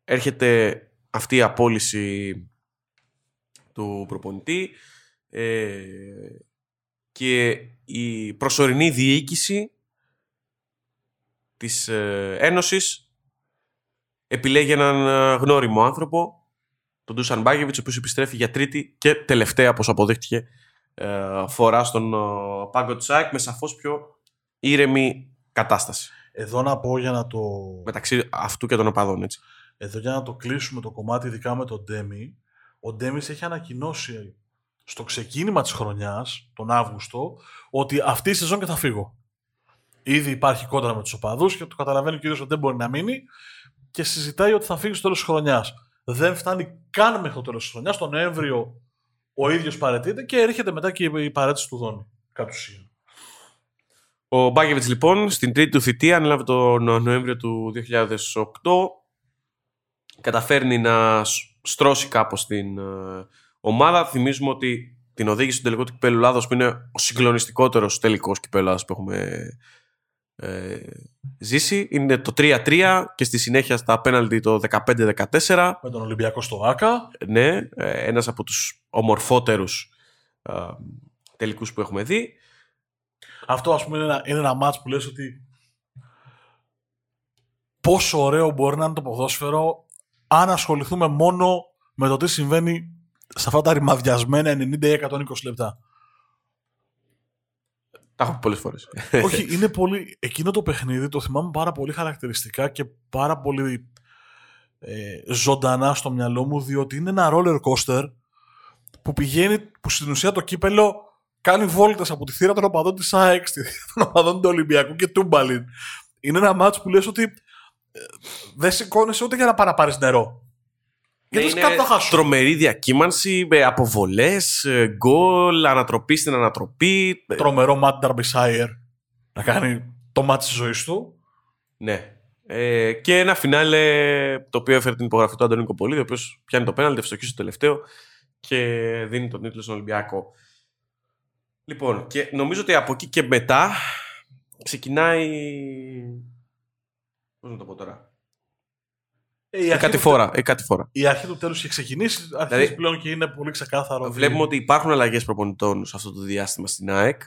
Έρχεται αυτή η απόλυση του προπονητή ε, και η προσωρινή διοίκηση της ε, Ένωσης επιλέγει έναν ε, γνώριμο άνθρωπο, τον Ντούσαν Μπάγεβιτς, ο οποίος επιστρέφει για τρίτη και τελευταία, όπως αποδείχτηκε, ε, φορά στον ε, πάγκο της ΑΕΚ με σαφώς πιο ήρεμη κατάσταση Εδώ να πω για να το, μεταξύ αυτού και των οπαδών, έτσι. εδώ για να το κλείσουμε το κομμάτι ειδικά με τον Ντέμι. Ο Ντέμις έχει ανακοινώσει στο ξεκίνημα της χρονιάς, τον Αύγουστο, ότι αυτή η σεζόν και θα φύγω. Ήδη υπάρχει κόντρα με τους οπαδούς και το καταλαβαίνει ο κύριος ότι δεν μπορεί να μείνει και συζητάει ότι θα φύγει στο τέλος της χρονιάς. Δεν φτάνει καν μέχρι το τέλος της χρονιάς. Το Νοέμβριο ο ίδιος παρετείται και έρχεται μετά και η παρέτηση του Δόνη. Κατ' ουσίαν. Ο Μπάκεβιτς λοιπόν στην τρίτη του θητεία ανέλαβε τον Νοέμβριο του 2008 καταφέρνει να σ- στρώσει κάπως την ε, ομάδα. Θυμίζουμε ότι την οδήγησε στον τελικό του κυπέλου Ελλάδος που είναι ο συγκλονιστικότερος τελικός κυπέλου Ελλάδος που έχουμε ε, ζήσει. Είναι το 3-3 και στη συνέχεια στα πέναλτι το 15-14. Με τον Ολυμπιακό στο ΆΚΑ. Ναι, ε, ένας από τους ομορφότερους ε, τελικούς που έχουμε δει. Αυτό ας πούμε είναι ένα, είναι ένα μάτς που λες ότι πόσο ωραίο μπορεί να είναι το ποδόσφαιρο αν ασχοληθούμε μόνο με το τι συμβαίνει σε αυτά τα ρημαδιασμένα 90 ή 120 λεπτά. Τα έχω πολλές φορές. Όχι, είναι πολύ. Εκείνο το παιχνίδι το θυμάμαι πάρα πολύ χαρακτηριστικά και πάρα πολύ ε, ζωντανά στο μυαλό μου, διότι είναι ένα roller coaster που πηγαίνει, που στην ουσία το κύπελο κάνει βόλτες από τη θύρα των οπαδών της ΑΕΚ στη θύρα των οπαδών του Ολυμπιακού και Τούμπαλιν. Είναι ένα μάτσο που λες ότι ε, δεν σηκώνεσαι ούτε για να πάρει νερό. Γιατί ναι, είναι τρομερή διακύμανση με αποβολές, ε, γκολ, ανατροπή στην ανατροπή. Τρομερό Ματ Νταρμπισάιερ να κάνει το μάτι της ζωής του. Ναι. Ε, και ένα φινάλε το οποίο έφερε την υπογραφή του Αντώνη Κοπολίδη, ο οποίος πιάνει το πέναλτι, ευστοχή στο τελευταίο και δίνει τον τίτλο στον Ολυμπιακό. Λοιπόν, και νομίζω ότι από εκεί και μετά ξεκινάει. Πώς να το πω τώρα. Ε, η, ε, κάτι φορά, ε, κάτι φορά. η αρχή του τέλους έχει ξεκινήσει, αρχίζει δηλαδή, πλέον και είναι πολύ ξεκάθαρο. Βλέπουμε ότι υπάρχουν αλλαγές προπονητών σε αυτό το διάστημα στην ΑΕΚ.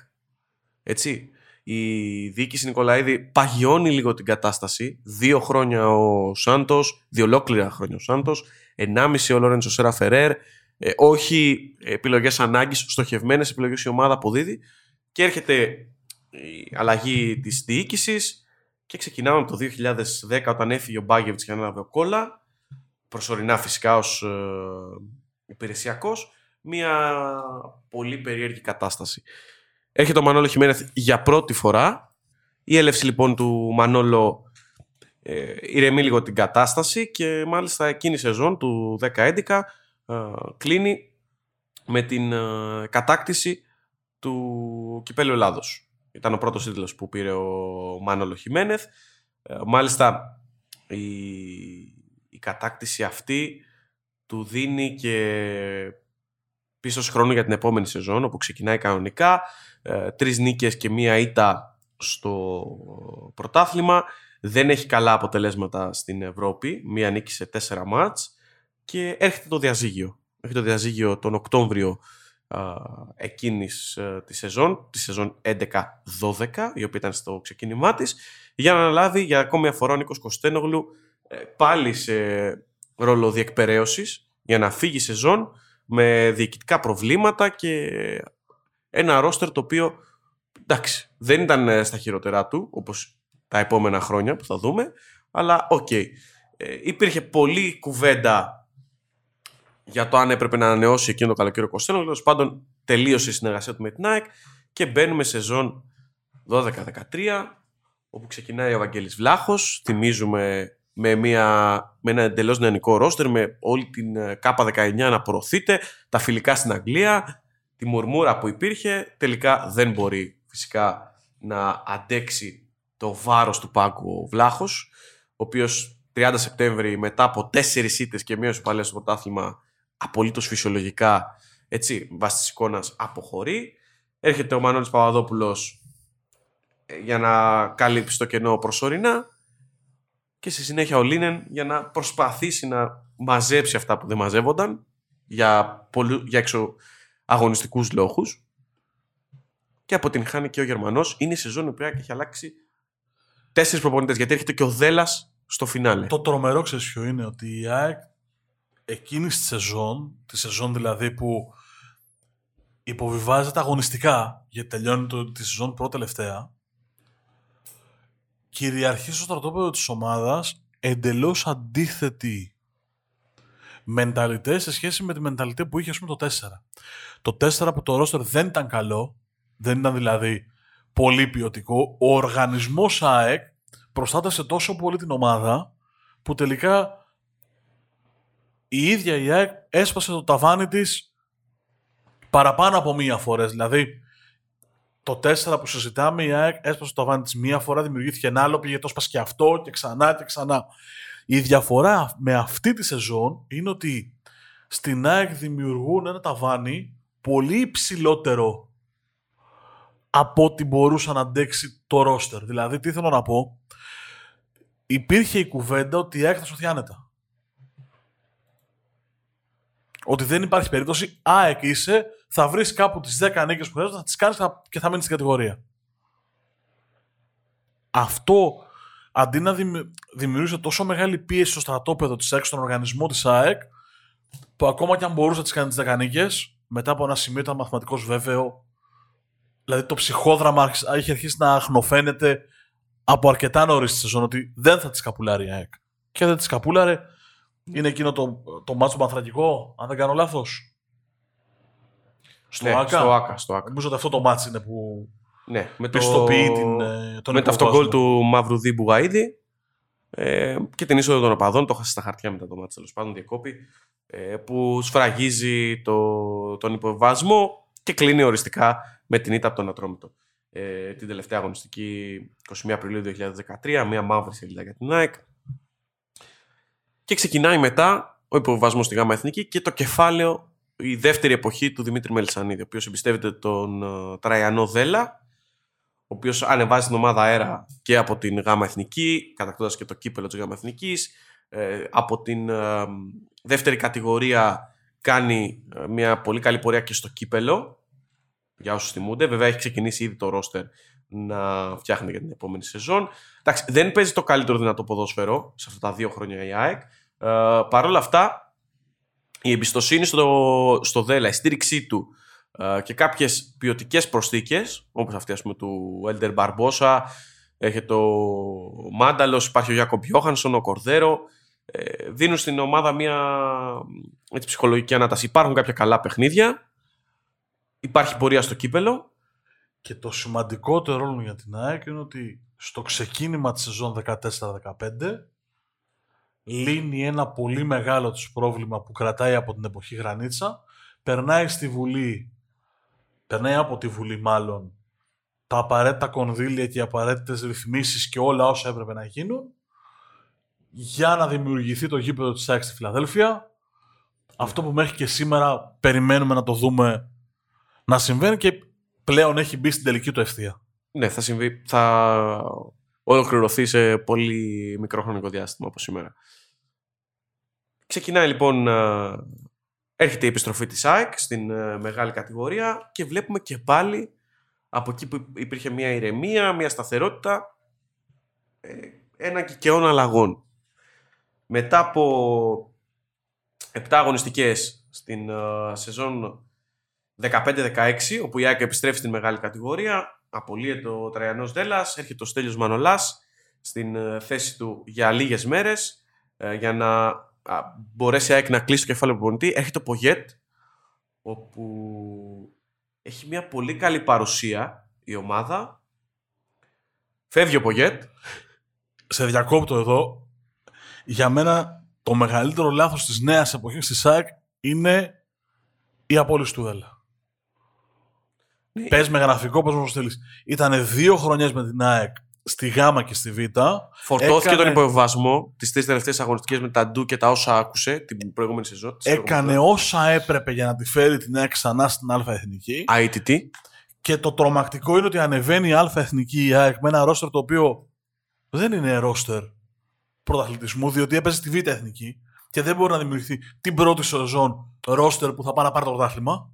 Έτσι. Η διοίκηση Νικολαίδη παγιώνει λίγο την κατάσταση. Δύο χρόνια ο Σάντος, δύο ολόκληρα χρόνια ο Σάντος, ενάμιση ο Λόρεντσο Σέρα Φερέρ. Ε, όχι επιλογές ανάγκης, στοχευμένες επιλογές η ομάδα αποδίδει. Και έρχεται η αλλαγή της διοίκησης και ξεκινάμε από το 2010 όταν έφυγε ο Μπάγεβιτς και ανέλαβε ο Κόλλα, προσωρινά φυσικά ως ε, υπηρεσιακός, μια πολύ περίεργη κατάσταση. Έρχεται ο Μανώλο Χιμένεθ για πρώτη φορά. Η έλευση λοιπόν του Μανώλο ε, ηρεμεί λίγο την κατάσταση και μάλιστα εκείνη η σεζόν του 10-11 ε, κλείνει με την ε, κατάκτηση του Κυπέλου Ελλάδος. Ήταν ο πρώτος τίτλος που πήρε ο Μάνολο Χιμένεθ. Ε, μάλιστα η, η κατάκτηση αυτή του δίνει και πίσω χρόνο για την επόμενη σεζόν όπου ξεκινάει κανονικά. Ε, τρεις νίκες και μία ήττα στο πρωτάθλημα. Δεν έχει καλά αποτελέσματα στην Ευρώπη. Μία νίκη σε τέσσερα μάτς. Και έρχεται το διαζύγιο. Έρχεται το διαζύγιο τον Οκτώβριο εκείνης ε, τη σεζόν, τη σεζόν 11-12, η οποία ήταν στο ξεκίνημά της, για να αναλάβει για ακόμη μια φορά ο Νίκος Κωστένογλου ε, πάλι σε ρόλο διεκπαιρέωσης για να φύγει η σεζόν με διοικητικά προβλήματα και ένα ρόστερ το οποίο εντάξει, δεν ήταν ε, στα χειρότερά του όπως τα επόμενα χρόνια που θα δούμε αλλά OK. Okay. υπήρχε πολλή κουβέντα για το αν έπρεπε να ανανεώσει εκείνο το καλοκαίρι ο Κωστένογλου. Τέλος πάντων, τελείωσε η συνεργασία του με την ΑΕΚ και μπαίνουμε σεζόν 12-13, όπου ξεκινάει ο Βαγγέλης Βλάχος. Θυμίζουμε με, μια, με ένα εντελώς νεανικό ρόστερ, με όλη την ε, ΚΑΠΑ 19 να προωθείται, τα φιλικά στην Αγγλία, τη μουρμούρα που υπήρχε. Τελικά δεν μπορεί φυσικά να αντέξει το βάρος του πάγκου ο Βλάχος, ο οποίος 30 Σεπτέμβρη μετά από τέσσερις ήττες και μία παλιά στο πρωτάθλημα απολύτως φυσιολογικά, έτσι, βάσει της εικόνας αποχωρεί. Έρχεται ο Μανώλης Παπαδόπουλος ε, για να καλύψει το κενό προσωρινά και στη συνέχεια ο Λίνεν για να προσπαθήσει να μαζέψει αυτά που δεν μαζεύονταν για, πολλού, για εξω αγωνιστικούς λόγους και αποτυγχάνει και ο Γερμανός. Είναι η σεζόν που έχει αλλάξει τέσσερις προπονητές γιατί έρχεται και ο Δέλλας στο φινάλε. Το τρομερό ξέρεις ποιο είναι ότι η ΑΕΚ εκείνη τη σεζόν, τη σεζόν δηλαδή που υποβιβάζεται αγωνιστικά, γιατί τελειώνει το, τη σεζόν πρώτα τελευταία, κυριαρχεί στο στρατόπεδο της ομάδας εντελώς αντίθετη μενταλιτές σε σχέση με τη μενταλιτέ που είχε ας πούμε το 4. Το 4 που το ρόστερ δεν ήταν καλό, δεν ήταν δηλαδή πολύ ποιοτικό, ο οργανισμός ΑΕΚ προστάτευσε τόσο πολύ την ομάδα που τελικά η ίδια η ΑΕΚ έσπασε το ταβάνι της παραπάνω από μία φορά. Δηλαδή, το 4 που συζητάμε, η ΑΕΚ έσπασε το ταβάνι της μία φορά, δημιουργήθηκε ένα άλλο, πήγε το έσπασε και αυτό και ξανά και ξανά. Η διαφορά με αυτή τη σεζόν είναι ότι στην ΑΕΚ δημιουργούν ένα ταβάνι πολύ υψηλότερο από ό,τι μπορούσε να αντέξει το ρόστερ. Δηλαδή, τι θέλω να πω, υπήρχε η κουβέντα ότι η ΑΕΚ θα σωθεί άνετα ότι δεν υπάρχει περίπτωση, ΑΕΚ είσαι, θα βρεις κάπου τις 10 νίκες που χρειάζεται, θα τις κάνεις και θα μείνεις στην κατηγορία. Αυτό αντί να δημιουργήσει τόσο μεγάλη πίεση στο στρατόπεδο της ΑΕΚ, στον οργανισμό της ΑΕΚ, που ακόμα και αν μπορούσε να τις κάνει τις 10 νίκες, μετά από ένα σημείο ήταν μαθηματικός βέβαιο Δηλαδή το ψυχόδραμα έχει αρχίσει να αχνοφαίνεται από αρκετά νωρίς στη σεζόν ότι δεν θα τη καπουλάρει η ΑΕΚ. Και δεν τη καπούλαρε. Είναι εκείνο το, το μάτσο πανθρακικό, αν δεν κάνω λάθος; Στο, ναι, ΑΚΑ. στο ΑΚΑ. Στο ΑΚΑ. Νομίζω ότι αυτό το μάτσο είναι που Ναι, με το, πιστοποιεί την, ε, τον με το υποβασμό. αυτογκόλ του Μαυρουδί Μπουγαίδη ε, και την είσοδο των οπαδών. Το είχα στα χαρτιά μετά το μάτι τέλος πάντων, διακόπη. Ε, που σφραγίζει το, τον υποβασμό και κλείνει οριστικά με την ήττα από τον Ατρόμητο. Ε, την τελευταία αγωνιστική 21 Απριλίου 2013, μια μαύρη σελίδα για την ΑΕΚ. Και ξεκινάει μετά ο υποβασμό στη ΓΑΜΑ Εθνική και το κεφάλαιο, η δεύτερη εποχή του Δημήτρη Μελισανίδη, ο οποίος εμπιστεύεται τον ε, Τραϊανό Δέλα, ο οποίος ανεβάζει την ομάδα αέρα και από την ΓΑΜΑ Εθνική, κατακτώντας και το κύπελο της ΓΑΜΑ Εθνικής. Ε, από την ε, δεύτερη κατηγορία κάνει ε, μια πολύ καλή πορεία και στο κύπελο. Για όσους θυμούνται. Βέβαια έχει ξεκινήσει ήδη το ρόστερ να φτιάχνει για την επόμενη σεζόν. Εντάξει, δεν παίζει το καλύτερο δυνατό ποδόσφαιρο σε αυτά τα δύο χρόνια η ΑΕΚ. Ε, Παρ' όλα αυτά, η εμπιστοσύνη στο, στο ΔΕΛΑ, η στήριξή του ε, και κάποιες ποιοτικές προσθήκες, όπως αυτή ας πούμε, του Έλτερ Μπαρμπόσα, έχει το Μάνταλος, υπάρχει ο Γιάκο Γιώχανσον, ο Κορδέρο, ε, δίνουν στην ομάδα μια έτσι, ψυχολογική ανάταση. Υπάρχουν κάποια καλά παιχνίδια, υπάρχει πορεία στο κύπελο. Και το σημαντικότερο για την ΑΕΚ είναι ότι στο ξεκίνημα της σεζόν 14-15 λύνει ένα πολύ μεγάλο τους πρόβλημα που κρατάει από την εποχή Γρανίτσα, περνάει στη Βουλή, περνάει από τη Βουλή μάλλον, τα απαραίτητα κονδύλια και οι απαραίτητες ρυθμίσεις και όλα όσα έπρεπε να γίνουν για να δημιουργηθεί το γήπεδο της ΑΕΚ στη Φιλαδέλφια. Αυτό που μέχρι και σήμερα περιμένουμε να το δούμε να συμβαίνει και πλέον έχει μπει στην τελική του ευθεία. Ναι, θα συμβεί, θα ολοκληρωθεί σε πολύ μικρό χρονικό διάστημα από σήμερα. Ξεκινάει λοιπόν, ε, έρχεται η επιστροφή της ΑΕΚ στην ε, μεγάλη κατηγορία και βλέπουμε και πάλι από εκεί που υπήρχε μια ηρεμία, μια σταθερότητα, ε, ένα κικαιών αλλαγών. Μετά από 7 αγωνιστικές στην ε, σεζόν 15-16, όπου η ΑΕΚ επιστρέφει στην μεγάλη κατηγορία, απολύεται ο Τραϊανός Δέλλας, έρχεται ο Στέλιος Μανολάς στην ε, θέση του για λίγες μέρες, ε, για να α, μπορέσει η ΑΕΚ να κλείσει το κεφάλαιο του προπονητή. Έρχεται ο Πογέτ, όπου έχει μια πολύ καλή παρουσία η ομάδα. Φεύγει ο Πογέτ. Σε διακόπτω εδώ. Για μένα το μεγαλύτερο λάθος της νέας εποχής της ΑΕΚ είναι η απόλυση του Δέλα. Ναι. Πες με γραφικό, πώς μου θέλεις. Ήταν δύο χρονιές με την ΑΕΚ στη Γ και στη Β. Φορτώθηκε Έκανε- τον υποβασμό τις τρεις τελευταίες αγωνιστικές με τα ντου και τα όσα άκουσε την προηγούμενη σεζόν. της Έκανε προηγούμενης όσα έπρεπε για να τη φέρει την ΑΕΚ ξανά στην Α Εθνική. σεζόν. ITT. Και το τρομακτικό είναι ότι ανεβαίνει η Α Εθνική η ΑΕΚ με ένα ρόστερ το οποίο δεν είναι ρόστερ πρωταθλητισμού, διότι έπαιζε στη Β Εθνική και δεν μπορεί να δημιουργηθεί την πρώτη σεζόν ρόστερ που θα πάει να πάρει το πρωτάθλημα.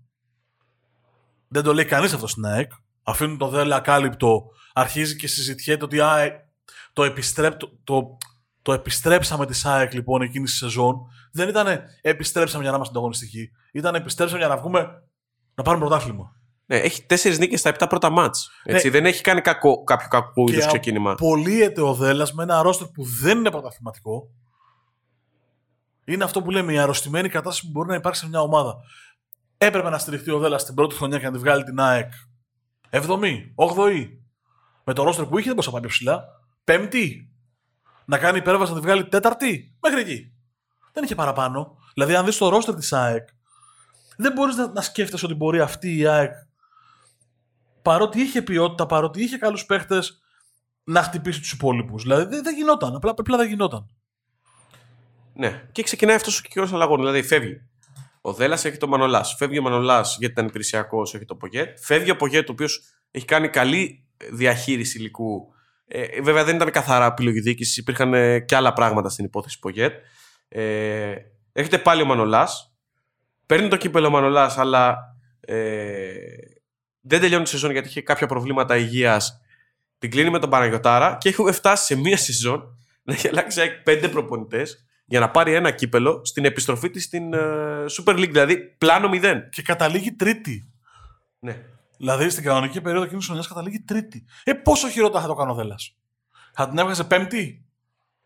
Δεν το λέει κανείς αυτό στην ΑΕΚ. Αφήνουν το δέλα ακάλυπτο, αρχίζει και συζητιέται ότι α, ε, το, επιστρέπ, το, το, το επιστρέψαμε τη ΑΕΚ λοιπόν εκείνη τη σεζόν. Δεν ήταν επιστρέψαμε για να είμαστε ανταγωνιστικοί. Ήταν επιστρέψαμε για να βγούμε να πάρουμε πρωτάθλημα. Ναι, έχει τέσσερις νίκες στα επτά πρώτα μάτς. Δεν έχει κάνει κακό, κάποιο κακό είδου Και ξεκίνημα. απολύεται ο Δέλλα με ένα ρόστερ που δεν είναι πρωταθληματικό. Είναι αυτό που λέμε η αρρωστημένη κατάσταση που μπορεί να υπάρξει σε μια ομάδα. Έπρεπε να στηριχτεί ο Δέλλα την πρώτη χρονιά και να τη βγάλει την ΑΕΚ 7η, 8η. Με το ρόστερ που είχε δεν μπορούσε να πάει πιο ψηλά. Πέμπτη. Να κάνει υπέρβαση να τη βγάλει τέταρτη. Μέχρι εκεί. Δεν είχε παραπάνω. Δηλαδή, αν δεις το ρόστερ της ΑΕΚ, δεν μπορείς να, να σκέφτεσαι ότι μπορεί αυτή η ΑΕΚ παρότι είχε ποιότητα, παρότι είχε καλούς παίχτες, να χτυπήσει τους υπόλοιπους. Δηλαδή δεν, δεν γινόταν. Απλά, απλά δεν γινόταν. Ναι, και ξεκινάει αυτός ο κύριο αλλαγών. Δηλαδή φεύγει. Ο Δέλλα έχει τον Μανολάς. Φεύγει ο Μανολάς γιατί ήταν υπηρεσιακό, έχει τον Πογέτ. Φεύγει ο Πογέτ, ο οποίος έχει κάνει καλή διαχείριση υλικού. Ε, βέβαια δεν ήταν καθαρά επιλογή διοίκησης, υπήρχαν ε, και άλλα πράγματα στην υπόθεση Πογέτ. Ε, έρχεται πάλι ο Μανολάς. Παίρνει το κύπελο ο Μανολάς, αλλά ε, δεν τελειώνει τη σεζόν γιατί είχε κάποια προβλήματα υγείας. Την κλείνει με τον Παναγιοτάρα και έχουμε φτάσει σε μία σεζόν να έχει αλλάξει ΑΕΚ πέντε προπονητές για να πάρει ένα κύπελο στην επιστροφή της στην ε, Super League. Δηλαδή πλάνο 0. Και καταλήγει τρίτη. Ναι. Δηλαδή στην κανονική περίοδο εκείνης της χρονιάς καταλήγει τρίτη. Ε, πόσο χειρότερα θα το κάνω Δέλλας; Θα την έβγαζε πέμπτη;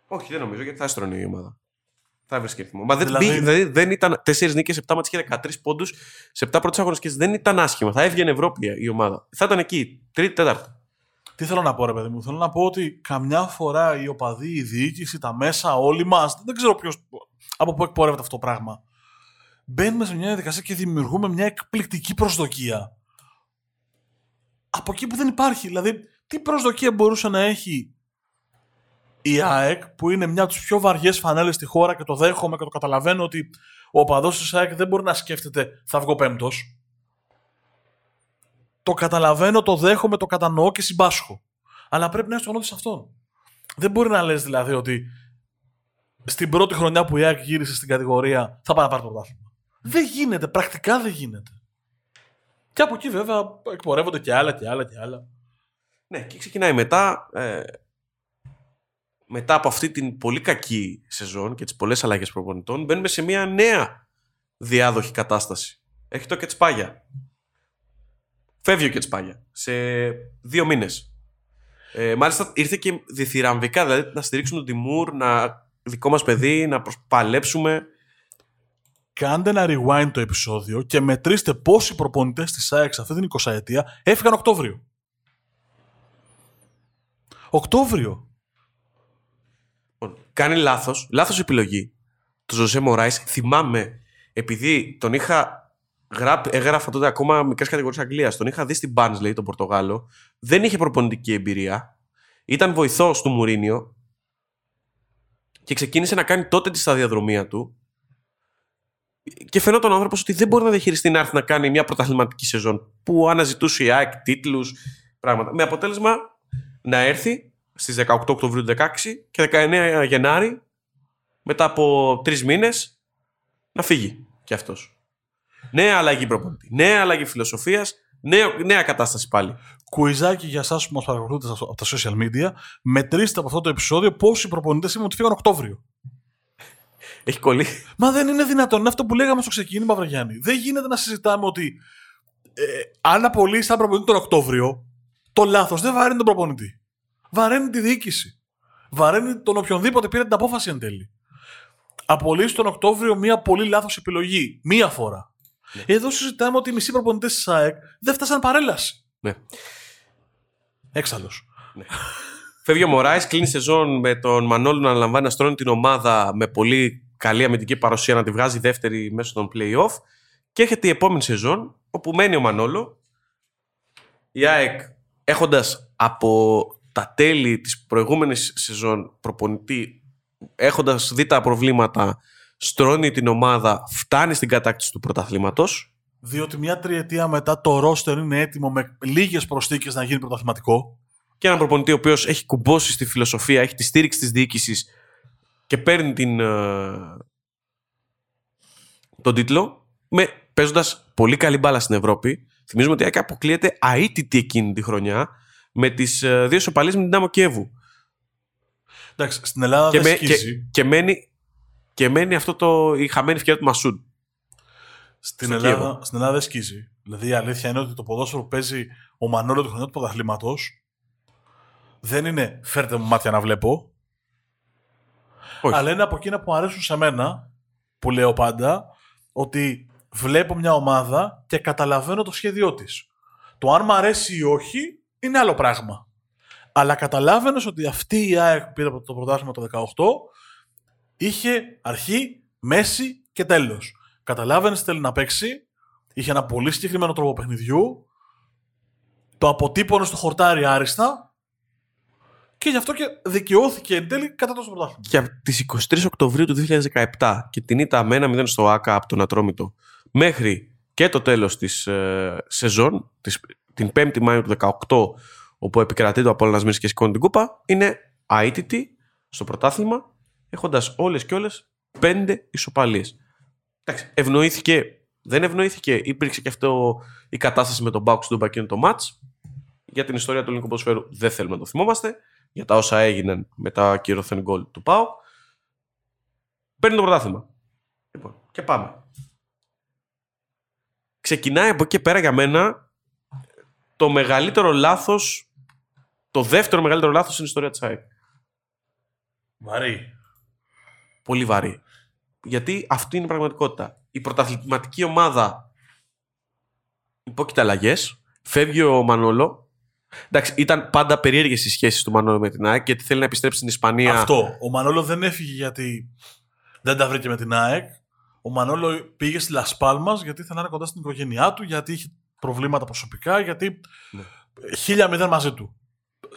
Όχι, δεν νομίζω γιατί θα έστρωνε η ομάδα. Θα έβρισκε ρυθμό. Μα δεν, Δηλαδή- δηλαδή... δηλαδή δεν ήταν 4 νίκες, 7 μάτς και 13 πόντους σε 7 πρώτες αγωνιστικές. Δεν ήταν άσχημα. Θα έβγαινε Ευρώπη η ομάδα. Θα ήταν εκεί, τρίτη, τέταρτη. Τι θέλω να πω, ρε παιδί μου. Θέλω να πω ότι καμιά φορά οι οπαδοί, η διοίκηση, τα μέσα, όλοι μας, δεν ξέρω ποιος. από πού εκπορεύεται αυτό το πράγμα. Μπαίνουμε σε μια διαδικασία και δημιουργούμε μια εκπληκτική προσδοκία. Από εκεί που δεν υπάρχει. Δηλαδή, τι προσδοκία μπορούσε να έχει η ΑΕΚ, που είναι μια από τις πιο βαριές φανέλες στη χώρα και το δέχομαι και το καταλαβαίνω ότι ο οπαδός της ΑΕΚ δεν μπορεί να σκέφτεται θα βγω πέμπτος. Το καταλαβαίνω, το δέχομαι, το κατανοώ και συμπάσχω. Αλλά πρέπει να έχει το γνώμη σε αυτόν. Δεν μπορεί να λες δηλαδή ότι στην πρώτη χρονιά που η ΑΕΚ γύρισε στην κατηγορία θα πάει να πάρει το πρωτάθλημα. Δεν γίνεται, πρακτικά δεν γίνεται. Και από εκεί βέβαια εκπορεύονται και άλλα και άλλα και άλλα. Ναι, και ξεκινάει μετά. Ε, μετά από αυτή την πολύ κακή σεζόν και τις πολλές αλλαγές προπονητών, μπαίνουμε σε μια νέα διάδοχη κατάσταση. Έχει το Κετσπάγια. Φεύγει ο Κετσπάγια σε δύο μήνες. Ε, μάλιστα ήρθε και διθυραμβικά, δηλαδή να στηρίξουν τον Τιμούρ, να δικό μας παιδί, να προσπαλέψουμε. Κάντε ένα rewind το επεισόδιο και μετρήστε πόσοι προπονητές της ΑΕΚ σε αυτή την 20 ετία έφυγαν Οκτώβριο. Οκτώβριο. Λοιπόν, κάνει λάθος, λάθος επιλογή. Το Ζωζέ Μωράης, θυμάμαι, επειδή τον είχα γραπ, έγραφα τότε ακόμα μικρές κατηγορίες Αγγλίας, τον είχα δει στην Barnsley, τον Πορτογάλο, δεν είχε προπονητική εμπειρία, ήταν βοηθός του Μουρίνιο. Και ξεκίνησε να κάνει τότε τη σταδιαδρομία του. Και φαινόταν ο άνθρωπος ότι δεν μπορεί να διαχειριστεί να έρθει να κάνει μια πρωταθληματική σεζόν που αναζητούσε η ΑΕΚ, τίτλους, πράγματα. Με αποτέλεσμα να έρθει στις 18 Οκτωβρίου του 16 και 19 Γενάρη μετά από τρεις μήνες να φύγει κι αυτός. Νέα αλλαγή προπονητή, νέα αλλαγή φιλοσοφίας, νέα, νέα κατάσταση πάλι. Κουιζάκι για εσάς που μας παρακολουθείτε από τα social media. Μετρήστε από αυτό το επεισόδιο πόσοι προπονητές είπαν ότι φύγαν Οκτώβριο. Έχει κολλεί. Μα δεν είναι δυνατόν. Είναι αυτό που λέγαμε στο ξεκίνημα, Βραγιάννη. Δεν γίνεται να συζητάμε ότι ε, αν απολύσει έναν προπονητή τον Οκτώβριο, το λάθος δεν βαραίνει τον προπονητή. Βαραίνει τη διοίκηση. Βαραίνει τον οποιονδήποτε πήρε την απόφαση εν τέλει. Απολύσει τον Οκτώβριο μία πολύ λάθος επιλογή. Μία φορά. Εδώ συζητάμε ότι οι μισοί προπονητές της ΑΕΚ δεν φτάσαν παρέλαση. Ναι. Έξαλλος. Φεύγει ο Μωράης, κλείνει σεζόν με τον Μανώλου να αναλαμβάνει να στρώνει την ομάδα με πολύ καλή αμυντική παρουσία να τη βγάζει δεύτερη μέσω των play-off και έρχεται η επόμενη σεζόν όπου μένει ο Μανόλο η ΑΕΚ έχοντας από τα τέλη της προηγούμενης σεζόν προπονητή έχοντας δει τα προβλήματα στρώνει την ομάδα, φτάνει στην κατάκτηση του πρωταθλήματος Διότι μια τριετία μετά το ρόστερ είναι έτοιμο με λίγες προσθήκες να γίνει πρωταθληματικό. και έναν προπονητή ο οποίος έχει κουμπώσει στη φιλοσοφία, έχει τη στήριξη της διοίκησης και παίρνει την, ε, τον τίτλο με, παίζοντας πολύ καλή μπάλα στην Ευρώπη. Θυμίζουμε ότι η ΑΕΚ αποκλείεται αίτητη εκείνη τη χρονιά με τις ε, δύο σοπαλίες με την Ντάμο Κιέβου. Εντάξει, στην Ελλάδα Και, δεν με- και, σκίζει. και, μένει, και μένει αυτό το, η χαμένη ευκαιρία του Μασούντ. Στην στο Ελλάδα, Κίεβο. στην Ελλάδα δεν σκίζει. Δηλαδή η αλήθεια είναι ότι το ποδόσφαιρο που παίζει ο Μανώλο του χρονιού του πρωταθλήματο δεν είναι φέρτε μου μάτια να βλέπω. Όχι. Αλλά είναι από εκείνα που μου αρέσουν σε μένα, που λέω πάντα, ότι βλέπω μια ομάδα και καταλαβαίνω το σχέδιό της. Το αν μ' αρέσει ή όχι είναι άλλο πράγμα. Αλλά καταλάβαινες ότι αυτή η ΑΕΚ που πήρε το πρωτάθλημα το 18 είχε αρχή, μέση και τέλος. Καταλάβαινες τι θέλει να παίξει, είχε ένα πολύ συγκεκριμένο τρόπο παιχνιδιού, το αποτύπωνε στο χορτάρι άριστα και γι' αυτό και δικαιώθηκε εν τέλει κατά το πρωτάθλημα. Και από τις 23 Οκτωβρίου του 2017 και την ήττα με 1-0 στο ΆΚΑ από τον Ατρόμητο μέχρι και το τέλος της ε, σεζόν, της, την 5η Μάιου του 2018, όπου επικρατεί το Απόλλωνας Μύρης και σηκώνει την κούπα, είναι αίτητη στο πρωτάθλημα, έχοντας όλες και όλες πέντε ισοπαλίες. Εντάξει, ευνοήθηκε, δεν ευνοήθηκε, υπήρξε και αυτό η κατάσταση με τον Μπάουκ στον εκείνο το μάτς. Για την ιστορία του ελληνικού ποδοσφαίρου δεν θέλουμε να το θυμόμαστε. Για τα όσα έγιναν με τα κυρωθέν γκολ του ΠΑΟΚ. Παίρνει το πρωτάθλημα. Λοιπόν, και πάμε. Ξεκινάει από εκεί και πέρα για μένα το μεγαλύτερο λάθος. Το δεύτερο μεγαλύτερο λάθος στην ιστορία της ΑΕΚ. Βαρύ. Πολύ βαρύ. Γιατί αυτή είναι η πραγματικότητα. Η πρωταθληματική ομάδα υπόκειται αλλαγές. Φεύγει ο Μανόλο. Εντάξει, ήταν πάντα περίεργες οι σχέσεις του Μανόλο με την ΑΕΚ γιατί θέλει να επιστρέψει στην Ισπανία. Αυτό. Ο Μανόλο δεν έφυγε γιατί δεν τα βρήκε με την ΑΕΚ. Ο Μανόλο πήγε στη Λασπάλμα γιατί ήθελε να είναι κοντά στην οικογένειά του, γιατί είχε προβλήματα προσωπικά, γιατί. Ναι. Χίλια μηδέν μαζί του.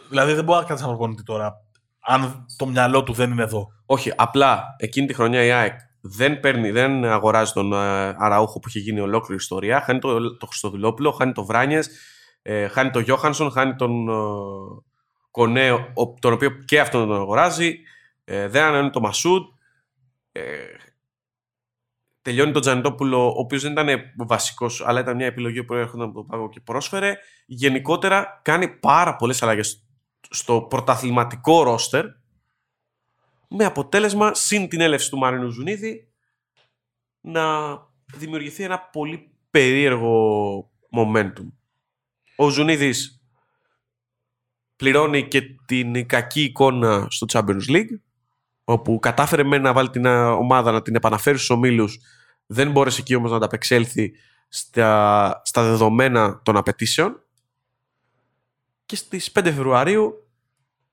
Δηλαδή δεν μπορεί να κάτσει να προπονητή τώρα, αν το μυαλό του δεν είναι εδώ. Όχι, απλά εκείνη τη χρονιά η ΑΕΚ δεν, παίρνει, δεν αγοράζει τον ε, Αραούχο που είχε γίνει ολόκληρη ιστορία. Χάνει το, το Χριστοδηλόπουλο, χάνει το Βράνιες, ε, χάνει τον Γιώχανσον, χάνει τον ε, Κονέ, ο- τον οποίο και αυτόν τον αγοράζει. Ε, δεν ανανεώνει τον Μασούντ. Ε, τελειώνει τον Τζανιτόπουλο, ο οποίος δεν ήταν βασικός, αλλά ήταν μια επιλογή που έρχονταν από τον πάγο και πρόσφερε. Γενικότερα κάνει πάρα πολλές αλλαγές στο πρωταθληματικό ρόστερ με αποτέλεσμα συν την έλευση του Μαρίνου Ζουνίδη να δημιουργηθεί ένα πολύ περίεργο momentum. Ο Ζουνίδης πληρώνει και την κακή εικόνα στο Champions League όπου κατάφερε με να βάλει την α, ομάδα να την επαναφέρει στους ομίλους δεν μπόρεσε εκεί όμως να ανταπεξέλθει στα, στα δεδομένα των απαιτήσεων και στις 5 Φεβρουαρίου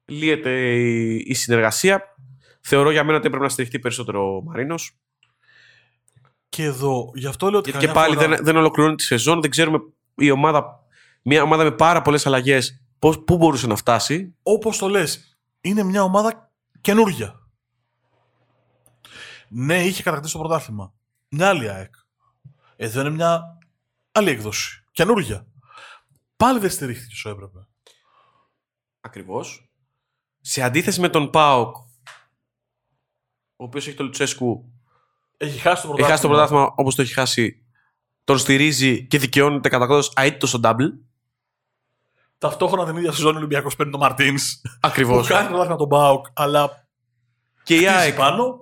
λύεται η, η συνεργασία Θεωρώ για μένα ότι έπρεπε να στηριχτεί περισσότερο ο Μαρίνος. Και εδώ, γι' αυτό λέω ότι. Γιατί και πάλι δεν, δεν ολοκληρώνει τη σεζόν. Δεν ξέρουμε η ομάδα, μια ομάδα με πάρα πολλές αλλαγές, πού μπορούσε να φτάσει. Όπως το λες, είναι μια ομάδα καινούργια. Ναι, είχε κατακτήσει το πρωτάθλημα. Μια άλλη ΑΕΚ. Εδώ είναι μια άλλη έκδοση. Καινούργια. Πάλι δεν στηρίχθηκε όσο έπρεπε. Ακριβώς. Σε αντίθεση με τον Πάοκ, ο οποίος έχει το Λουτσέσκου. Έχει χάσει το Έχει πρωτάθλημα. χάσει το πρωτάθλημα όπως το έχει χάσει. Τον στηρίζει και δικαιώνεται κατά κόδο αίτητος στο double. Ταυτόχρονα την ίδια σεζόν ο Ολυμπιακός παίρνει τον Μαρτίνς. Ακριβώς. Που κάνει το πρωτάθλημα τον Μπάουκ, αλλά Και η χτίζει ΑΕΚ πάνω.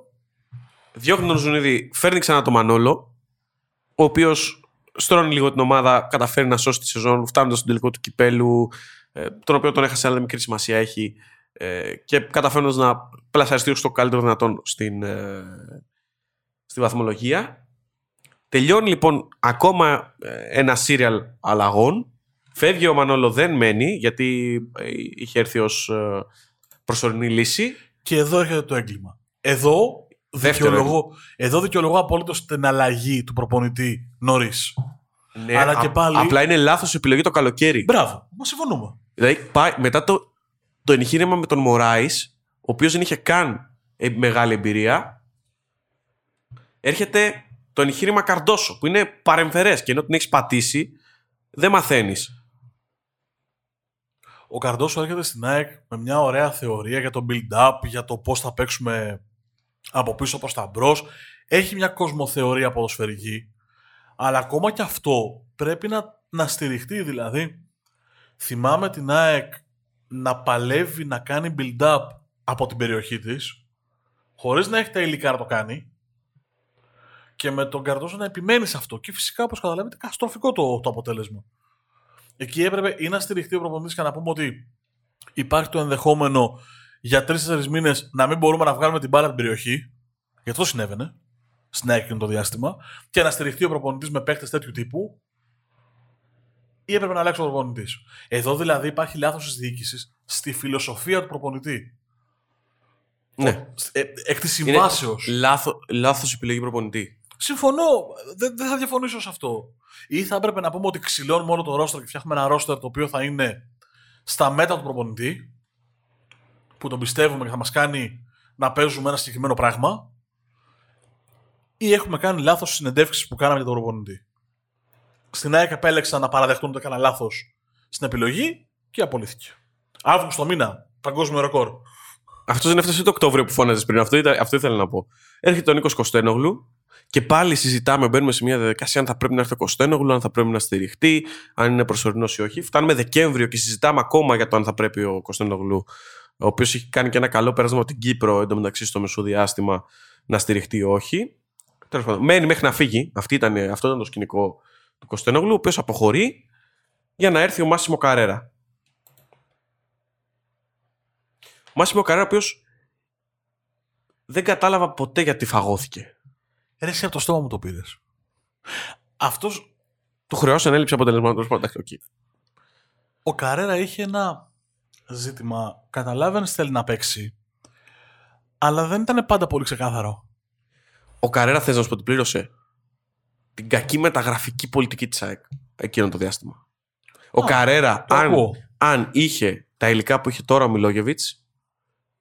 διώχνει τον Ζουνίδη, φέρνει ξανά τον Μανόλο, ο οποίος στρώνει λίγο την ομάδα, καταφέρει να σώσει τη σεζόν, φτάνοντας στον τελικό του κυπέλου, ε, τον οποίο τον έχασε, αλλά μικρή σημασία έχει, ε, και καταφέρνοντας να πλασαριστεί ως το καλύτερο δυνατόν στην, ε, στη βαθμολογία. Τελειώνει λοιπόν ακόμα ε, ένα σύριαλ αλλαγών. Φεύγει ο Μανόλο, δεν μένει, γιατί ε, είχε έρθει ως ε, προσωρινή λύση. Και εδώ έρχεται το έγκλημα. Εδώ Δεύτερο δικαιολογώ, εδώ δικαιολογώ απολύτω την αλλαγή του προπονητή νωρίς. Ναι, Αλλά και α- πάλι- Απλά είναι λάθος επιλογή το καλοκαίρι. Μπράβο, μα συμφωνούμε. Δηλαδή, πάει, μετά το, το εγχείρημα με τον Μωράης, ο οποίος δεν είχε καν ε, μεγάλη εμπειρία, έρχεται το εγχείρημα Καρντόσο, που είναι παρεμφερές και ενώ την έχεις πατήσει, δεν μαθαίνεις. Ο Καρντόσο έρχεται στην ΑΕΚ με μια ωραία θεωρία για το build-up, για το πώς θα παίξουμε από πίσω προς τα μπρος. Έχει μια κοσμοθεωρία ποδοσφαιρική, αλλά ακόμα και αυτό πρέπει να, να στηριχτεί. Δηλαδή, θυμάμαι την ΑΕΚ να παλεύει να κάνει build-up από την περιοχή της, χωρίς να έχει τα υλικά να το κάνει, και με τον Καρντόσο να επιμένει σε αυτό. Και φυσικά, όπως καταλαβαίνετε, καταστροφικό το, το αποτέλεσμα. Εκεί έπρεπε ή να στηριχτεί ο προπονητής και να πούμε ότι υπάρχει το ενδεχόμενο για τρει-τέσσερι μήνες να μην μπορούμε να βγάλουμε την μπάλα από την περιοχή. Γιατί αυτό συνέβαινε στην ΑΕΚ εκείνο το διάστημα. Και να στηριχτεί ο προπονητής με παίχτε τέτοιου τύπου. Ή έπρεπε να αλλάξει ο προπονητή. Εδώ δηλαδή υπάρχει λάθος της διοίκησης στη φιλοσοφία του προπονητή. Ναι. Ε, εκ της συμβάσεως. Λάθο, λάθος επιλογή προπονητή. Συμφωνώ. Δεν, δεν θα διαφωνήσω σε αυτό. Ή θα έπρεπε να πούμε ότι ξυλώνουμε όλο το ρόστερ και φτιάχνουμε ένα ρόστερ το οποίο θα είναι στα μέτα του προπονητή, που τον πιστεύουμε και θα μας κάνει να παίζουμε ένα συγκεκριμένο πράγμα, ή έχουμε κάνει λάθος στι συνεντεύξεις που κάναμε για τον προπονητή. Στην ΑΕΚ επέλεξαν να παραδεχτούν ότι έκανα λάθος στην επιλογή και απολύθηκε. Αύγουστο μήνα, παγκόσμιο ρεκόρ. Αυτός δεν έφτασε το Οκτώβριο που φώναζες πριν. Αυτό, ήταν, αυτό ήθελα να πω. Έρχεται ο Νίκος Κωστένογλου και πάλι συζητάμε, μπαίνουμε σε μια διαδικασία αν θα πρέπει να έρθει ο Κωστένογλου, αν θα πρέπει να στηριχτεί, αν είναι προσωρινός ή όχι. Φτάνουμε Δεκέμβριο και συζητάμε ακόμα για το αν θα πρέπει ο Κωστένογλου, ο οποίος έχει κάνει και ένα καλό πέρασμα από την Κύπρο εντωμεταξύ στο μεσοδιάστημα, να στηριχτεί ή όχι. Τέλος πάντων, μένει μέχρι να φύγει. Αυτή ήταν, αυτό ήταν το σκηνικό του Κωστένογλου, ο οποίος αποχωρεί για να έρθει ο Μάσιμο Καρέρα. Ο Μάσιμο Καρέρα, ο οποίος δεν κατάλαβα ποτέ γιατί φαγώθηκε. Ρε, εσύ από το στόμα μου το πήρες. Αυτός. Του χρεώσαν έλλειψη αποτελεσμάτων. Εντάξει, οκ. Ο Καρέρα είχε ένα ζήτημα. Καταλάβαινε θέλει να παίξει. Αλλά δεν ήταν πάντα πολύ ξεκάθαρο. Ο Καρέρα, θες να σου πω, ότι πλήρωσε την κακή μεταγραφική πολιτική της ΑΕΚ εκείνο το διάστημα. Ο Α, Καρέρα, το αν, ακούω. αν είχε τα υλικά που είχε τώρα ο Μιλόγεβιτς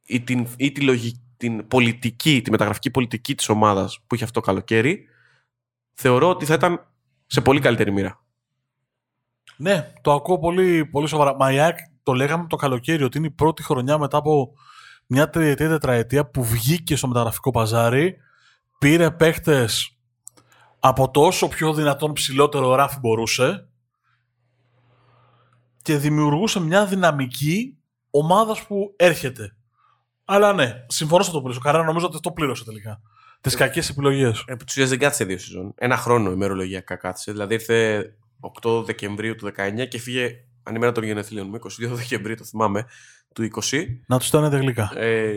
ή, την, ή τη λογική, την πολιτική, τη μεταγραφική πολιτική της ομάδας που είχε αυτό το καλοκαίρι, θεωρώ ότι θα ήταν σε πολύ καλύτερη μοίρα. Ναι, το ακούω πολύ, πολύ σοβαρά. Μα η ΑΕΚ το λέγαμε το καλοκαίρι ότι είναι η πρώτη χρονιά μετά από μια τριετία, τετραετία που βγήκε στο μεταγραφικό παζάρι, πήρε παίχτες από το όσο πιο δυνατόν ψηλότερο ράφι μπορούσε και δημιουργούσε μια δυναμική ομάδας που έρχεται. Αλλά ναι, συμφωνώ σε αυτό που λες. Ο Καρένα νομίζω ότι το πλήρωσε τελικά. Τις κακές επιλογές. Επί τη ουσία δεν κάθισε δύο σεζόν. Ένα χρόνο ημερολογιακά κάθισε. Δηλαδή ήρθε 8 Δεκεμβρίου του 19 και φύγε ανήμερα των γενεθλίων μου, 22 Δεκεμβρίου το θυμάμαι, του 20. Να τους στέλνετε γλυκά. Ε,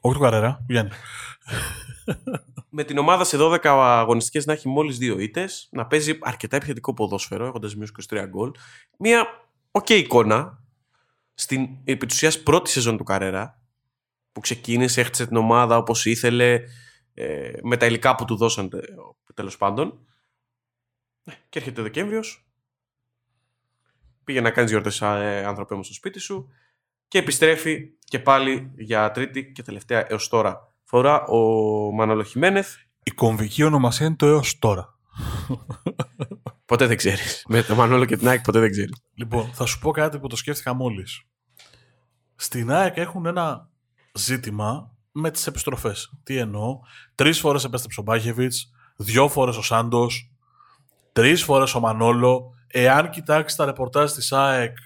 Όχι του Καρέρα, του Γιάννη. <laughs> με την ομάδα σε 12 αγωνιστικές να έχει μόλις δύο ήττες, να παίζει αρκετά επιθετικό ποδόσφαιρο, έχοντας σημειώσει 23 γκολ. Μια οκ εικόνα στην επί της ουσίας πρώτη σεζόν του Καρέρα, που ξεκίνησε, έχτισε την ομάδα όπως ήθελε, ε, με τα υλικά που του δώσαν τέλος πάντων. Ε, Και έρχεται ο Δεκέμβριος. Πήγε να κάνει γιορτές άνθρωπε μου στο σπίτι σου και επιστρέφει και πάλι για τρίτη και τελευταία έως τώρα φορά ο Μανolo Χιμένεθ. Η κομβική ονομασία είναι το έως τώρα. Ποτέ δεν ξέρεις. Με το Μανόλο και την ΑΕΚ ποτέ δεν ξέρεις. Λοιπόν, θα σου πω κάτι που το σκέφτηκα μόλις. Στην ΑΕΚ έχουν ένα ζήτημα με τις επιστροφές. Τι εννοώ; Τρεις φορές επέστρεψε ο Μπάχεβιτς, δύο φορές ο Σάντος, τρεις φορές ο Μανόλο. Εάν κοιτάξεις τα ρεπορτάζ της ΑΕΚ,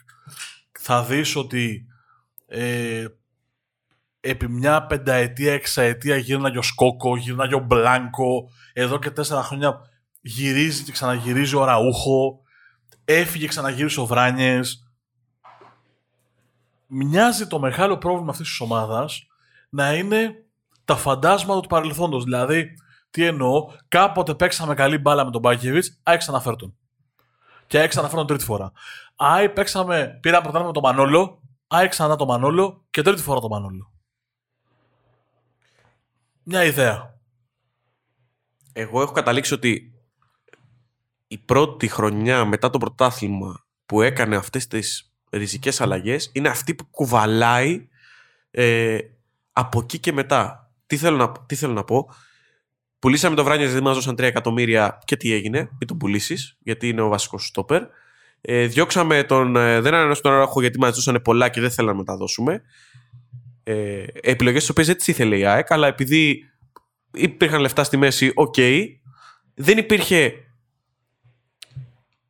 θα δεις ότι ε, επί μια πενταετία, εξαετία γύρναγε ο Σκόκο, γύρναγε ο Μπλάνκο. Εδώ και τέσσερα χρόνια γυρίζει και ξαναγυρίζει ο Ραούχο. Έφυγε, ξαναγύρισε ο Βράνιες. Μοιάζει το μεγάλο πρόβλημα αυτής της ομάδας να είναι τα φαντάσματα του παρελθόντος. Δηλαδή, τι εννοώ, κάποτε παίξαμε καλή μπάλα με τον Μπάκεβιτς, άι ξαναφέρ τον. Και άι ξαναφέρ τον τρίτη φορά. Άι παίξαμε, πήραμε πρωτάθλημα με τον Μανόλο, άι ξανά τον Μανόλο και τρίτη φορά τον Μανόλο. Μια ιδέα. Εγώ έχω καταλήξει ότι η πρώτη χρονιά μετά το πρωτάθλημα που έκανε αυτές τις ριζικές αλλαγές είναι αυτή που κουβαλάει ε, από εκεί και μετά. Τι θέλω να, τι θέλω να πω; Πουλήσαμε το Βράνια, δεν μας δώσαν 3 εκατομμύρια και τι έγινε, μην τον πουλήσεις, γιατί είναι ο βασικός στόπερ. Ε, διώξαμε τον, ε, δεν ανανεώσαμε τον Αραούχο γιατί μας δώσανε πολλά και δεν θέλαμε να τα δώσουμε. Ε, επιλογές τις οποίες δεν τις ήθελε η ΑΕΚ, αλλά επειδή υπήρχαν λεφτά στη μέση, οκ. δεν υπήρχε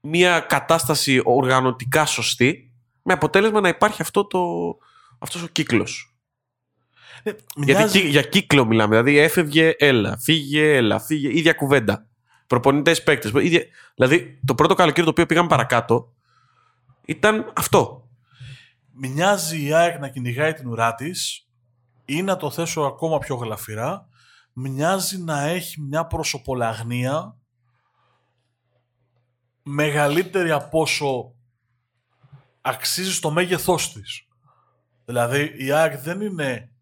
μια κατάσταση οργανωτικά σωστή, με αποτέλεσμα να υπάρχει αυτό το, αυτός ο κύκλος. Ε, Γιατί μοιάζει- κυ- για κύκλο μιλάμε. Δηλαδή έφευγε, έλα, φύγε, έλα, φύγε, ίδια κουβέντα. Προπονητές, παίκτες. Δηλαδή το πρώτο καλοκαίρι το οποίο πήγαμε παρακάτω ήταν αυτό. Μοιάζει η ΑΕΚ να κυνηγάει την ουρά της ή να το θέσω ακόμα πιο γλαφυρά, μοιάζει να έχει μια προσωπολαγνία μεγαλύτερη από όσο αξίζει στο μέγεθός της. Δηλαδή η ΑΕΚ δεν είναι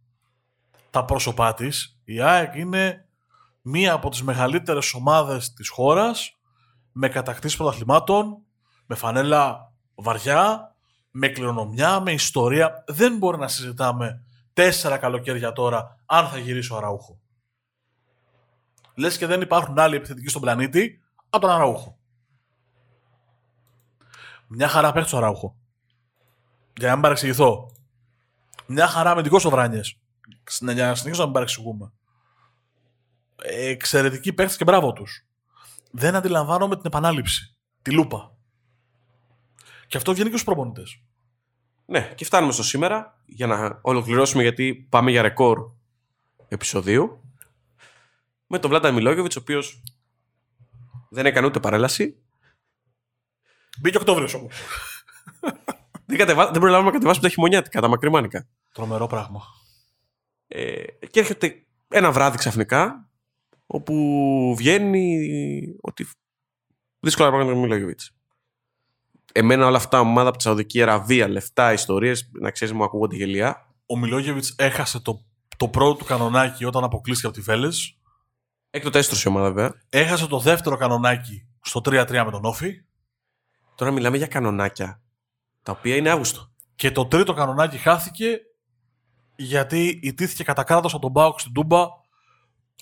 τα πρόσωπά της, η ΑΕΚ είναι μία από τις μεγαλύτερες ομάδες της χώρας με κατακτήσεις πρωταθλημάτων, με φανέλα βαριά, με κληρονομιά, με ιστορία. Δεν μπορεί να συζητάμε τέσσερα καλοκαίρια τώρα αν θα γυρίσει ο Αραούχο. Λες και δεν υπάρχουν άλλοι επιθετικοί στον πλανήτη από τον Αραούχο. Μια χαρά παίχτης ο Αραούχο. Για να μην παρεξηγηθώ. Μια χαρά αμυντικός ο Βράνιες. Για να συνεχίσω να μην παρεξηγούμε. Ε, εξαιρετικοί παίχτες και μπράβο τους. Δεν αντιλαμβάνομαι την επανάληψη. Τη λούπα. Και αυτό βγαίνει και στους προπονητές. Ναι, και φτάνουμε στο σήμερα για να ολοκληρώσουμε γιατί πάμε για ρεκόρ επεισοδίου. Με τον Βλάντα Μιλόγεβιτς, ο οποίος δεν έκανε ούτε παρέλαση. Μπήκε Οκτώβριος όμως. <laughs> δεν, κατεβα... δεν προλάβαμε να κατεβάσουμε τα χειμωνιάτικα, τα μακριμάνικα. Τρομερό πράγμα. Ε, και έρχεται ένα βράδυ ξαφνικά, όπου βγαίνει ότι δύσκολα πράγματα με τον Μιλόγεβιτς. Εμένα όλα αυτά, ομάδα από τη Σαουδική Αραβία, λεφτά, ιστορίες, να ξέρεις, μου ακούγονται γελιά. Ο Μιλόγεβιτς έχασε το, το πρώτο του κανονάκι όταν αποκλείστηκε από τη Βέλες. Έκτοτε έστρωσε η ομάδα, βέβαια. Έχασε το δεύτερο κανονάκι στο 3-3 με τον Όφη. Τώρα μιλάμε για κανονάκια, τα οποία είναι Αύγουστο. Και το τρίτο κανονάκι χάθηκε γιατί ιτήθηκε κατά κράτος από τον Μπάουκ στην Τούμπα,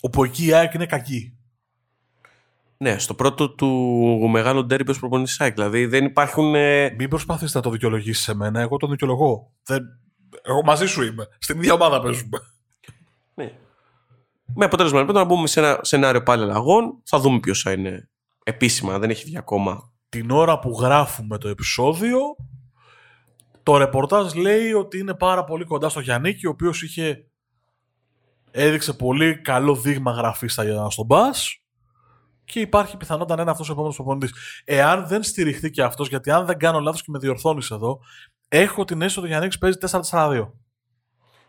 όπου εκεί η ΑΕΚ είναι κακή. Ναι, στο πρώτο του μεγάλου ντέρμπι ως προπονητή ΣΑΙΚ. Δηλαδή δεν υπάρχουν. Ε... Μην προσπαθήσει να το δικαιολογήσεις σε μένα. Εγώ το δικαιολογώ. Δεν... Εγώ μαζί σου είμαι. Στην ίδια ομάδα παίζουμε. Ναι. Με αποτέλεσμα λοιπόν να μπούμε σε ένα σενάριο πάλι αλλαγών. Θα δούμε ποιος θα είναι επίσημα. Δεν έχει βγει ακόμα. Την ώρα που γράφουμε το επεισόδιο, το ρεπορτάζ λέει ότι είναι πάρα πολύ κοντά στο Γιάννικη, ο οποίος είχε έδειξε πολύ καλό δείγμα γραφής στον Μπας και υπάρχει πιθανότητα να είναι αυτός ο επόμενος προπονητής. Εάν δεν στηριχθεί και αυτός, γιατί αν δεν κάνω λάθος και με διορθώνεις εδώ, έχω την αίσθηση ότι ο Γιάννης παίζει 4-4-2.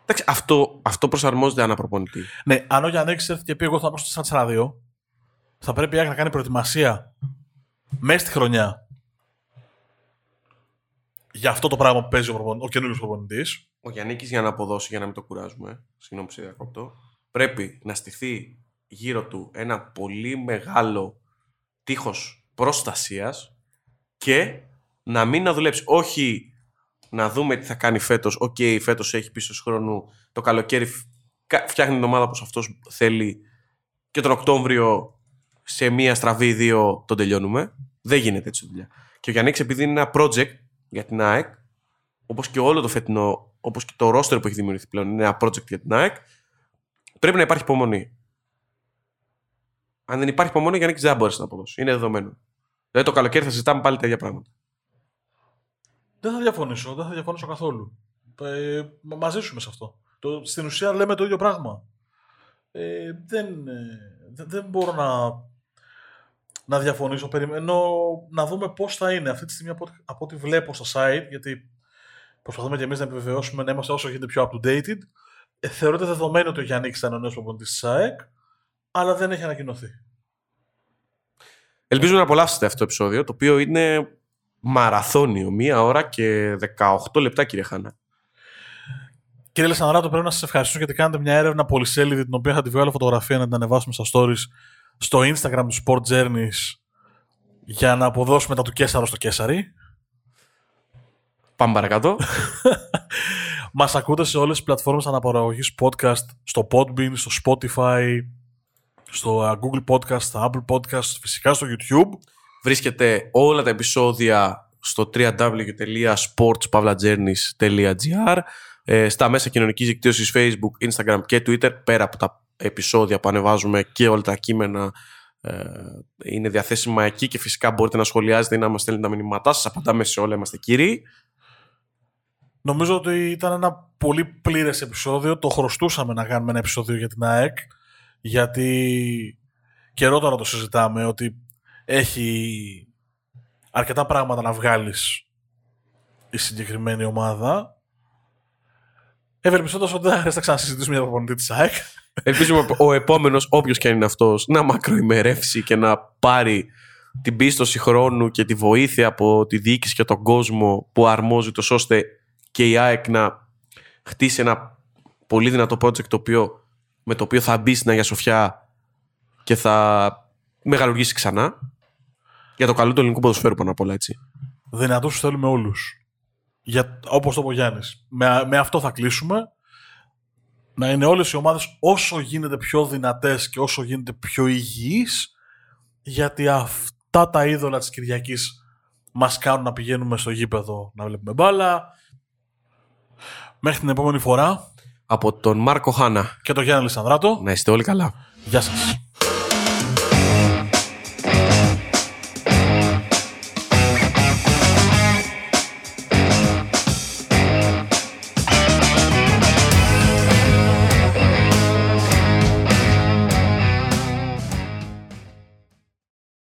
Εντάξει, αυτό, αυτό προσαρμόζεται ανά προπονητή. Ναι, αν ο Γιάννης έρθει και πει: Εγώ θα πάω στο 4-4-2, θα πρέπει να κάνει προετοιμασία μέσα στη χρονιά για αυτό το πράγμα που παίζει ο, προπον... ο καινούριο προπονητής. Ο Γιάννης για να αποδώσει, για να μην το κουράζουμε, συγγνώμη που σε διακόπτω, πρέπει να στηθεί γύρω του ένα πολύ μεγάλο τείχος προστασίας και να μην να δουλέψει. Όχι να δούμε τι θα κάνει φέτος. OK, okay, φέτος έχει πίστωση χρόνου το καλοκαίρι φτιάχνει την ομάδα όπως αυτός θέλει και τον Οκτώβριο σε μία στραβή ή δύο τον τελειώνουμε. Δεν γίνεται έτσι δουλειά. Και ο Γιάννης επειδή είναι ένα project για την ΑΕΚ, όπως και όλο το φετινό, όπως και το roster που έχει δημιουργηθεί πλέον είναι ένα project για την ΑΕΚ, πρέπει να υπάρχει υπομονή αν δεν υπάρχει υπομονή, για δεν μπορείς να αποδώσεις. Είναι δεδομένο. Δηλαδή το καλοκαίρι θα συζητάμε πάλι τα ίδια πράγματα. Δεν θα διαφωνήσω, δεν θα διαφωνήσω καθόλου. Ε, μαζί σου σε αυτό. Το, στην ουσία λέμε το ίδιο πράγμα. Ε, δεν, ε, δεν, μπορώ να, να διαφωνήσω. Περιμένω να δούμε πώς θα είναι αυτή τη στιγμή από, από ό,τι βλέπω στο site, γιατί προσπαθούμε και εμείς να επιβεβαιώσουμε να είμαστε όσο γίνεται πιο up-to-dated. Ε, θεωρείται δεδομένο ότι ο Γιάννη ήταν ο νέος προπονητής της ΣΑΕΚ αλλά δεν έχει ανακοινωθεί. Ελπίζω να απολαύσετε αυτό το επεισόδιο, το οποίο είναι μαραθώνιο, μία ώρα και 18 λεπτά, κύριε Χάνα. Κύριε Λεσανδράτο, πρέπει να σας ευχαριστήσω γιατί κάνετε μια έρευνα πολυσέλιδη, την οποία θα τη βγάλω φωτογραφία να την ανεβάσουμε στα stories στο Instagram του Sport Journeys για να αποδώσουμε τα του Κέσσαρο στο Κέσσαρι. Πάμε παρακάτω. <laughs> Μας ακούτε σε όλες τις πλατφόρμες αναπαραγωγής podcast, στο Podbean, στο Spotify, στο Google Podcast, στο Apple Podcast, φυσικά στο YouTube. Βρίσκεται όλα τα επεισόδια στο www.sportspavlajourneys.gr ε, στα μέσα κοινωνικής δικτύωσης Facebook, Instagram και Twitter πέρα από τα επεισόδια που ανεβάζουμε και όλα τα κείμενα ε, είναι διαθέσιμα εκεί και φυσικά μπορείτε να σχολιάζετε ή να μας στέλνετε τα μηνύματά σας. Απαντάμε σε όλα, είμαστε κύριοι. Νομίζω ότι ήταν ένα πολύ πλήρες επεισόδιο. Το χρωστούσαμε να κάνουμε ένα επεισόδιο για την ΑΕΚ γιατί καιρό τώρα το συζητάμε ότι έχει αρκετά πράγματα να βγάλεις η συγκεκριμένη ομάδα. Ευελπιστώντας ότι δεν θα χρειάζεται να ξανασυζητήσουμε για προπονητή της ΑΕΚ. Ελπίζουμε ο επόμενος, όποιος και αν είναι αυτός, να μακροημερεύσει και να πάρει την πίστοση χρόνου και τη βοήθεια από τη διοίκηση και τον κόσμο που αρμόζει το ώστε και η ΑΕΚ να χτίσει ένα πολύ δυνατό project το οποίο με το οποίο θα μπει στην Αγία Σοφιά και θα μεγαλουργήσει ξανά. Για το καλό του ελληνικού ποδοσφαίρου πάνω απ' όλα, έτσι. Δυνατούς τους θέλουμε όλους. Όπως το είπε ο Γιάννης. Με, με αυτό θα κλείσουμε. Να είναι όλες οι ομάδες όσο γίνεται πιο δυνατές και όσο γίνεται πιο υγιείς, γιατί αυτά τα είδωλα της Κυριακής μας κάνουν να πηγαίνουμε στο γήπεδο να βλέπουμε μπάλα. Μέχρι την επόμενη φορά από τον Μάρκο Χάνα και τον Γιάννη Λισανδράτο. Να είστε όλοι καλά. Γεια σας.